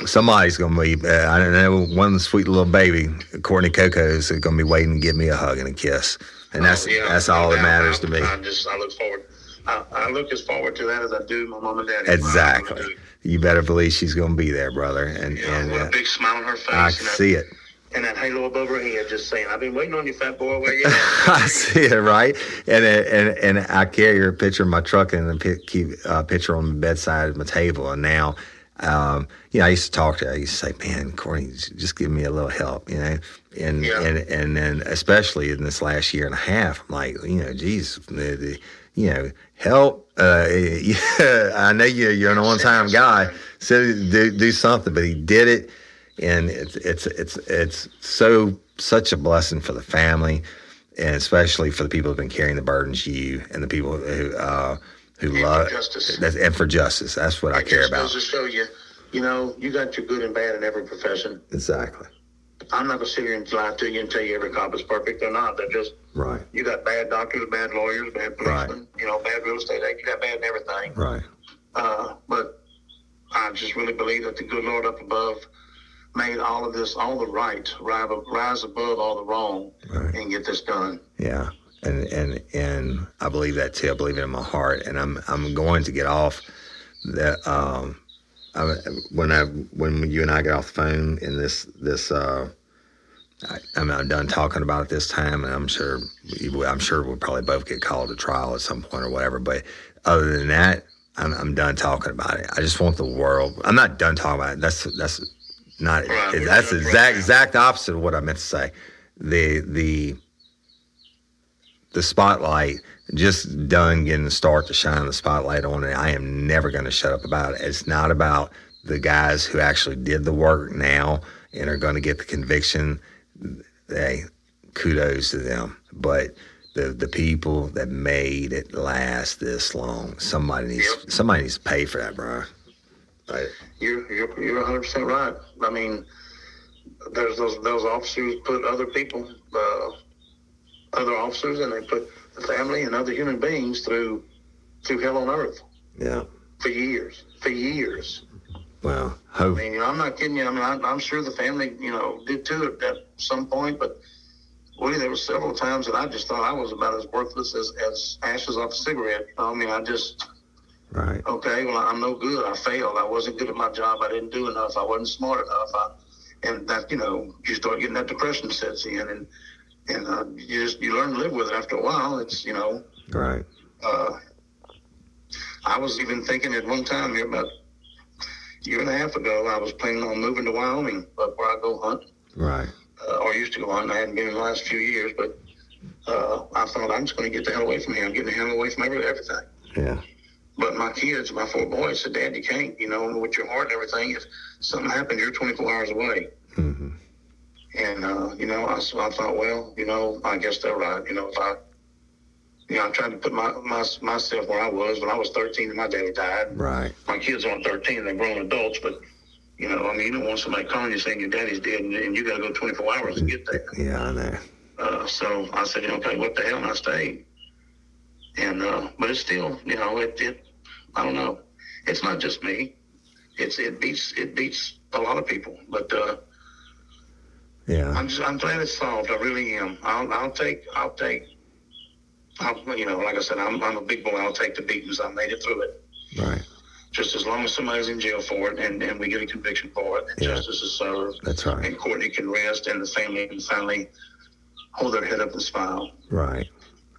[SPEAKER 2] somebody's gonna be. Uh, I know one sweet little baby, Courtney Coco, is gonna be waiting to give me a hug and a kiss, and that's
[SPEAKER 4] Oh, yeah,
[SPEAKER 2] that's all that matters
[SPEAKER 4] I,
[SPEAKER 2] to me.
[SPEAKER 4] I just I look forward. I, I look as forward to that as I do my mom and daddy.
[SPEAKER 2] Exactly. You better believe she's gonna be there, brother, and and
[SPEAKER 4] With
[SPEAKER 2] uh,
[SPEAKER 4] a big smile on her face.
[SPEAKER 2] I
[SPEAKER 4] and
[SPEAKER 2] can see it.
[SPEAKER 4] And that halo above her head, just saying, "I've been waiting on you, fat boy. Where you at?"
[SPEAKER 2] I see it right, and and and I carry her picture in my truck and a keep a picture on the bedside of my table. And now, um, you know, I used to talk to her. I used to say, "Man, Courtney, just give me a little help," you know. And and and then especially in this last year and a half, I'm like, you know, geez, the, the, you know, help. Uh, yeah, I know you you're an on time guy. So do do something, but he did it and it's it's it's it's so such a blessing for the family, and especially for the people who've been carrying the burdens you and the people who uh, who
[SPEAKER 4] And for
[SPEAKER 2] love
[SPEAKER 4] justice.
[SPEAKER 2] that's, and for justice. That's what I care
[SPEAKER 4] just
[SPEAKER 2] about.
[SPEAKER 4] goes to show you, you know, you got your good and bad in every profession.
[SPEAKER 2] Exactly.
[SPEAKER 4] I'm not gonna sit here and lie to you and tell you every cop is perfect. They're not. They're just
[SPEAKER 2] Right.
[SPEAKER 4] you got bad doctors, bad lawyers, bad policemen, you know, bad real estate agents. You got bad in everything.
[SPEAKER 2] Right.
[SPEAKER 4] Uh, but I just really believe that the good Lord up above made all of this, all the right, rise, above all the wrong, and get this done.
[SPEAKER 2] Yeah. And and and I believe that too. I believe it in my heart, and I'm I'm going to get off that. Um, I, when I when you and I get off the phone in this this. Uh, I, I'm done talking about it this time, and I'm sure I'm sure we'll probably both get called to trial at some point or whatever. But other than that, I'm, I'm done talking about it. I just want the world. I'm not done talking about it. That's that's not. that's the exact exact opposite of what I meant to say. The the the spotlight just done getting the start to shine the spotlight on it. I am never going to shut up about it. It's not about the guys who actually did the work now and are going to get the conviction. Hey, kudos to them. But the the people that made it last this long, somebody needs somebody needs to pay for that, bro. Right.
[SPEAKER 4] You're you're you're 100 percent right. I mean, there's those those officers put other people, uh, other officers, and they put the family and other human beings through through hell on earth
[SPEAKER 2] Yeah.
[SPEAKER 4] for years, for years.
[SPEAKER 2] Well,
[SPEAKER 4] I mean, you know, I'm not kidding you. I mean, I'm, I'm sure the family, you know, did too at, at some point, but Woody, there were several times that I just thought I was about as worthless as, as ashes off a cigarette. I mean, I just,
[SPEAKER 2] Right.
[SPEAKER 4] okay, well, I'm no good. I failed. I wasn't good at my job. I didn't do enough. I wasn't smart enough. I, and that, you know, you start getting that depression sets in, and and uh, you just you learn to live with it after a while. It's you know,
[SPEAKER 2] Right.
[SPEAKER 4] uh, I was even thinking at one time here about a year and a half ago, I was planning on moving to Wyoming, but where I go hunt,
[SPEAKER 2] Right.
[SPEAKER 4] uh, or used to go hunt. I hadn't been in the last few years, but uh, I thought I'm just going to get the hell away from here. I'm getting the hell away from every, everything.
[SPEAKER 2] Yeah.
[SPEAKER 4] But my kids, my four boys, said, Dad, you can't, you know, with your heart and everything, if something happens, you're 24 hours away.
[SPEAKER 2] Mm-hmm.
[SPEAKER 4] And, uh, you know, I, so I thought, well, you know, I guess they're right. You know, if I, you know, I tried to put my, my myself where I was when I was 13 and my daddy died.
[SPEAKER 2] Right.
[SPEAKER 4] My kids aren't 13, they're grown adults, but, you know, I mean, you don't want somebody calling you saying your daddy's dead and, and you got to go 24 hours to get there.
[SPEAKER 2] Yeah, I know.
[SPEAKER 4] Uh, so I said, okay, what the hell? And I stayed. And, uh, but it's still, you know, it, it, I don't know. It's not just me. It's, it beats, it beats a lot of people, but, uh,
[SPEAKER 2] Yeah.
[SPEAKER 4] I'm just, I'm glad it's solved. I really am. I'll, I'll take, I'll take, I'll, you know, like I said, I'm, I'm a big boy. I'll take the beatings. I made it through it.
[SPEAKER 2] Right.
[SPEAKER 4] Just as long as somebody's in jail for it and, and we get a conviction for it and
[SPEAKER 2] Yeah.
[SPEAKER 4] justice is served
[SPEAKER 2] That's right.
[SPEAKER 4] and Courtney can rest and the family can finally hold their head up and smile.
[SPEAKER 2] Right.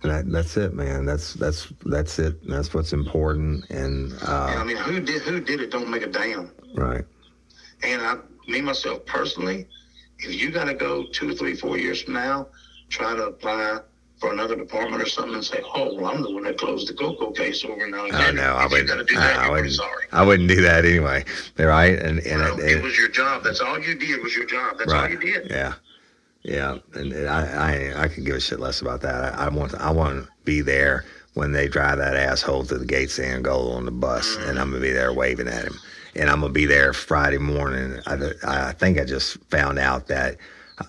[SPEAKER 2] That, that's it, man. That's that's that's it. That's what's important. And uh,
[SPEAKER 4] And I mean, who did, who did it don't make a damn.
[SPEAKER 2] right.
[SPEAKER 4] And I, me myself personally, if you got to go two, three, four years from now, try to apply for another department or something and say, "Oh, well, I'm the one that closed the Coco case over in
[SPEAKER 2] Oh
[SPEAKER 4] Alexandria."
[SPEAKER 2] no, I wouldn't.
[SPEAKER 4] to do that,
[SPEAKER 2] I wouldn't.
[SPEAKER 4] sorry.
[SPEAKER 2] I wouldn't do that anyway. Right. And and,
[SPEAKER 4] Well,
[SPEAKER 2] and-
[SPEAKER 4] it was your job. That's all you did was your job. That's all you did.
[SPEAKER 2] Yeah. Yeah. And, and I, I I could give a shit less about that. I, I want I want to be there when they drive that asshole to the gates of Angola on the bus, and I'm gonna be there waving at him. And I'm gonna be there Friday morning. I, I think I just found out that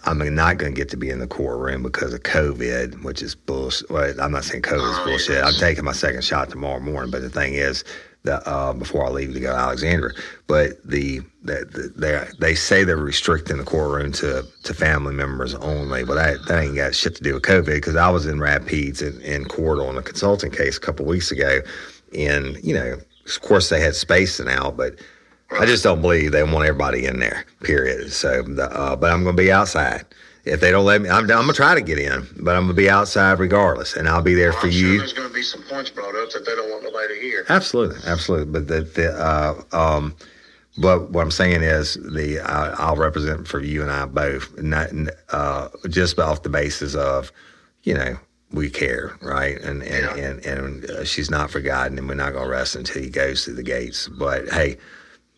[SPEAKER 2] I'm not going to get to be in the courtroom because of COVID, which is bullshit. Well, I'm not saying COVID is oh, bullshit. I'm taking my second shot tomorrow morning. But the thing is, that uh, before I leave to go to Alexandria, but the, the, the they they say they're restricting the courtroom to to family members only. But that that ain't got shit to do with COVID because I was in Rapides in, in court on a consulting case a couple weeks ago, and you know, of course they had spacing out, but I just don't believe they want everybody in there. Period. So, the, uh, but I'm going to be outside. If they don't let me, I'm, I'm going to try to get in, but I'm going to be outside regardless, and I'll be there for
[SPEAKER 4] I'm sure
[SPEAKER 2] you.
[SPEAKER 4] there's going to be some points brought up that they don't want nobody to hear.
[SPEAKER 2] Absolutely, absolutely. But the, the uh, um, but what I'm saying is the I'll represent for you and I both, not uh, just off the basis of, you know, we care, right? And and and, and uh, she's not forgotten, and we're not going to rest until he goes through the gates. But hey,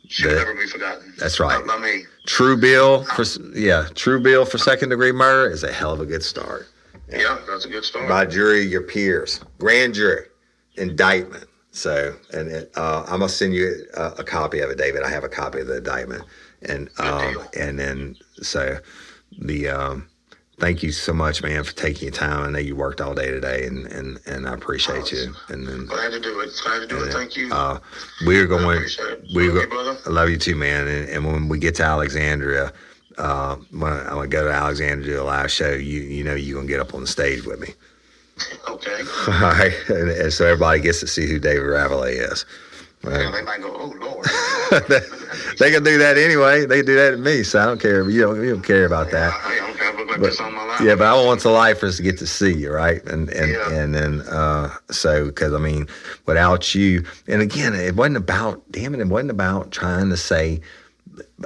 [SPEAKER 4] She'll
[SPEAKER 2] the-
[SPEAKER 4] never be forgotten.
[SPEAKER 2] that's right.
[SPEAKER 4] Not by me.
[SPEAKER 2] True bill for yeah, true bill for second degree murder is a hell of a good start.
[SPEAKER 4] Yeah, that's a good start.
[SPEAKER 2] By jury, your peers, grand jury, indictment. So, and it, uh, I'm gonna send you a, a copy of it, David. I have a copy of the indictment, and um, and then so the um, thank you so much, man, for taking your time. I know you worked all day today, and and, and I appreciate you. And then
[SPEAKER 4] Glad to do it. Glad to do it. Thank you.
[SPEAKER 2] uh, we're going.
[SPEAKER 4] appreciate it.
[SPEAKER 2] We
[SPEAKER 4] Love
[SPEAKER 2] go,
[SPEAKER 4] you.
[SPEAKER 2] I love you too, man. And, and when we get to Alexandria, uh, when I'm gonna go to Alexandria to do a live show, you you know you're gonna get up on the stage with me.
[SPEAKER 4] Okay.
[SPEAKER 2] All right, and, and so everybody gets to see who David Ravelay is. Right.
[SPEAKER 4] Yeah, they might go, oh Lord.
[SPEAKER 2] they can do that anyway. They do that to me, so I don't care. You don't, you don't care about that.
[SPEAKER 4] I. I like
[SPEAKER 2] But-
[SPEAKER 4] all my life.
[SPEAKER 2] Yeah, but I want the lifers to get to see you, right? And and
[SPEAKER 4] Yeah.
[SPEAKER 2] and then uh, so because I mean, without you, and again, it wasn't about. Damn it, it wasn't about trying to say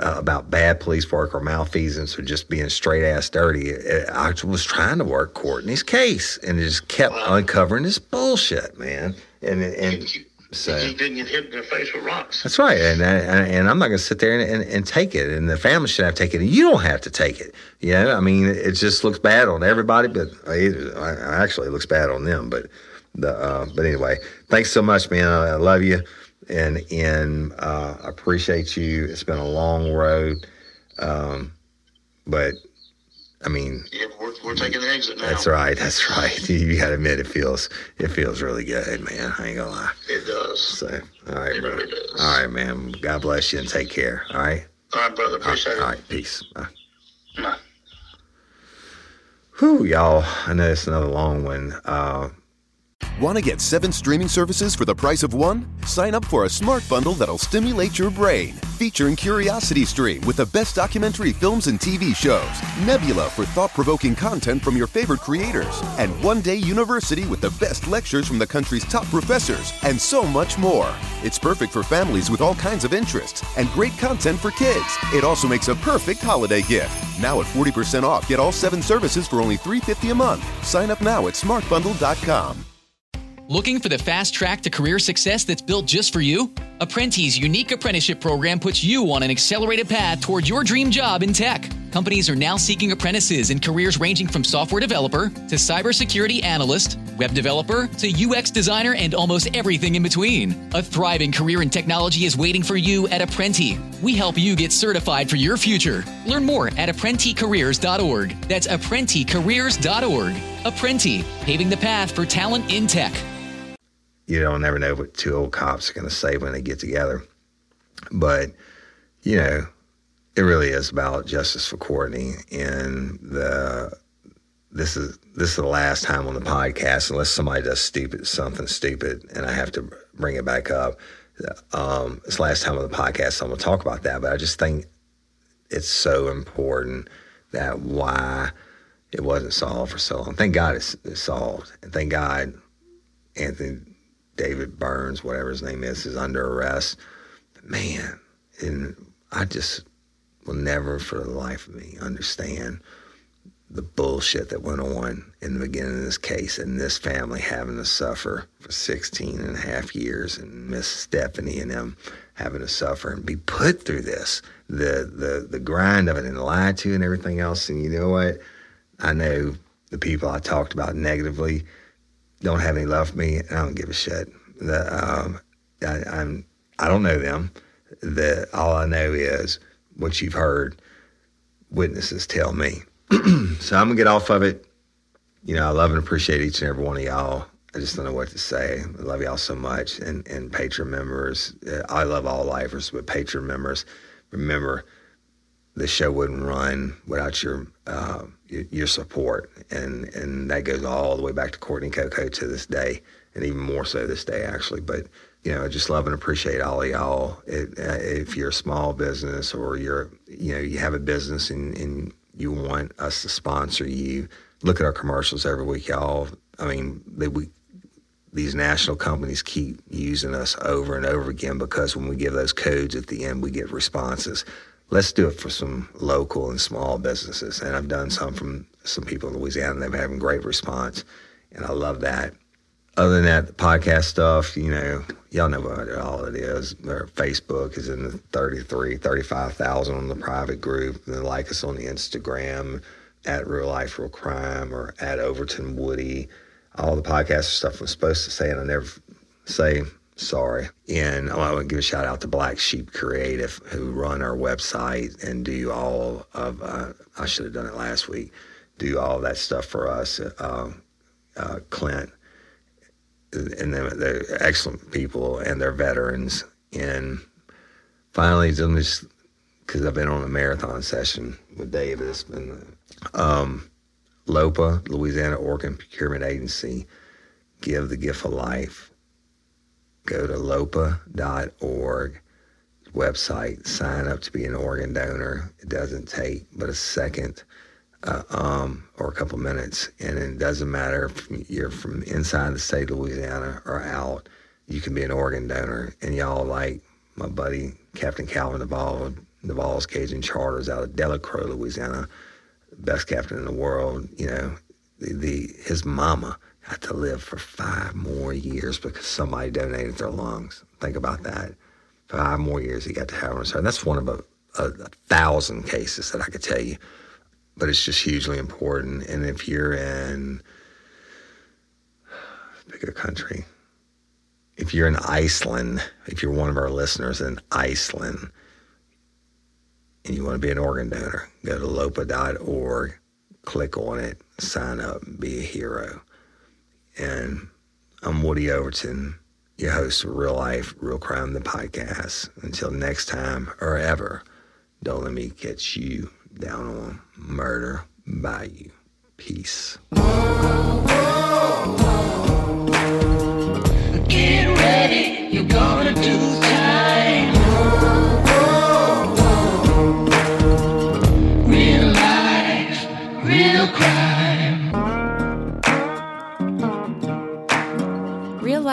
[SPEAKER 2] uh, about bad police work or malfeasance or just being straight ass dirty. I was trying to work Courtney's case, and it just kept uncovering this bullshit, man. And and so.
[SPEAKER 4] You didn't get hit in the face with rocks.
[SPEAKER 2] That's right, and and, and I'm not going to sit there and, and, and take it, and the family should have taken it, you don't have to take it. You know, I mean, it just looks bad on everybody, but it, I- actually, it looks bad on them. But the uh, but anyway, thanks so much, man. I, I love you, and and uh, I appreciate you. It's been a long road, um, but I mean,
[SPEAKER 4] Yeah, we're, we're taking the exit now.
[SPEAKER 2] that's right, that's right. You got to admit, it feels it feels really good, man. I ain't gonna lie.
[SPEAKER 4] It does.
[SPEAKER 2] So, all right,
[SPEAKER 4] It
[SPEAKER 2] bro.
[SPEAKER 4] really does.
[SPEAKER 2] All right, man. God bless you and take care. All right.
[SPEAKER 4] All right, brother. Appreciate
[SPEAKER 2] All
[SPEAKER 4] it.
[SPEAKER 2] right. Peace. Bye.
[SPEAKER 4] Bye.
[SPEAKER 2] Whew, y'all. I know it's another long one. Uh,
[SPEAKER 10] Want to get seven streaming services for the price of one? Sign up for a smart bundle that'll stimulate your brain. Featuring Curiosity Stream with the best documentary films and TV shows, Nebula for thought provoking content from your favorite creators, and One Day University with the best lectures from the country's top professors, and so much more. It's perfect for families with all kinds of interests and great content for kids. It also makes a perfect holiday gift. Now at 40% off, get all seven services for only $3.50 a month. Sign up now at smartbundle.com.
[SPEAKER 11] Looking for the fast track to career success that's built just for you? Apprenti's unique apprenticeship program puts you on an accelerated path toward your dream job in tech. Companies are now seeking apprentices in careers ranging from software developer to cybersecurity analyst, web developer to UX designer, and almost everything in between. A thriving career in technology is waiting for you at Apprenti. We help you get certified for your future. Learn more at apprenticareers.org. That's apprenticareers.org. Apprenti, paving the path for talent in tech.
[SPEAKER 2] You don't never know what two old cops are going to say when they get together. But, you know, it really is about justice for Courtney. And the this is this is the last time on the podcast, unless somebody does stupid something stupid, and I have to bring it back up. Um, it's the last time on the podcast, so I'm going to talk about that. But I just think it's so important that why it wasn't solved for so long. Thank God it's, it's solved, and thank God Anthony David Burns, whatever his name is, is under arrest. But man, and I just will never for the life of me understand the bullshit that went on in the beginning of this case and this family having to suffer for 16 and a half years and Miss Stephanie and them having to suffer and be put through this, the, the, the grind of it and lied to and everything else. And you know what? I know the people I talked about negatively don't have any love for me. And I don't give a shit. The, um, I, I'm, I don't know them. The, all I know is what you've heard witnesses tell me. so I'm gonna get off of it. You know, I love and appreciate each and every one of y'all. I just don't know what to say. I love y'all so much. And and Patreon members, uh, I love all lifers, but Patreon members, remember, the show wouldn't run without your uh, your, support, and and that goes all the way back to Courtney Coco to this day, and even more so this day actually. But you know, I just love and appreciate all of y'all. It, uh, if you're a small business or you're you know you have a business and and you want us to sponsor you, look at our commercials every week, y'all. I mean, they, we these national companies keep using us over and over again because when we give those codes at the end, we get responses. Let's do it for some local and small businesses. And I've done some from some people in Louisiana, and they're having great response. And I love that. Other than that, the podcast stuff, you know, y'all know what all it is. Our Facebook is in the 33, 35,000 on the private group. And like us on the Instagram at Real Life Real Crime or at Overton Woody all the podcast stuff I'm supposed to say and I never say. Sorry. And I want to give a shout out to Black Sheep Creative, who run our website and do all of, uh, I should have done it last week, do all that stuff for us. Uh, uh, Clint, and they're, they're excellent people and they're veterans. And finally, just because I've been on a marathon session with Davis, and um, LOPA, Louisiana Organ Procurement Agency, give the gift of life go to lopa.org website, sign up to be an organ donor. It doesn't take but a second uh, um, or a couple minutes, and it doesn't matter if you're from inside the state of Louisiana or out. You can be an organ donor, and y'all like my buddy Captain Calvin Duvall, Duvall's Cajun Charters out of Delacroix, Louisiana, best captain in the world. You know, the, the his mama got to live for five more years because somebody donated their lungs. Think about that. Five more years he got to have on That's one of a, a, a thousand cases that I could tell you. But it's just hugely important. And if you're in pick a country, if you're in Iceland, if you're one of our listeners in Iceland, and you want to be an organ donor, go to lopa.org, click on it, sign up, be a hero. And I'm Woody Overton, your host of Real Life, Real Crime, the podcast. Until next time or ever, don't let me catch you down on Murder Bayou. Peace.
[SPEAKER 3] Get ready, you're gonna do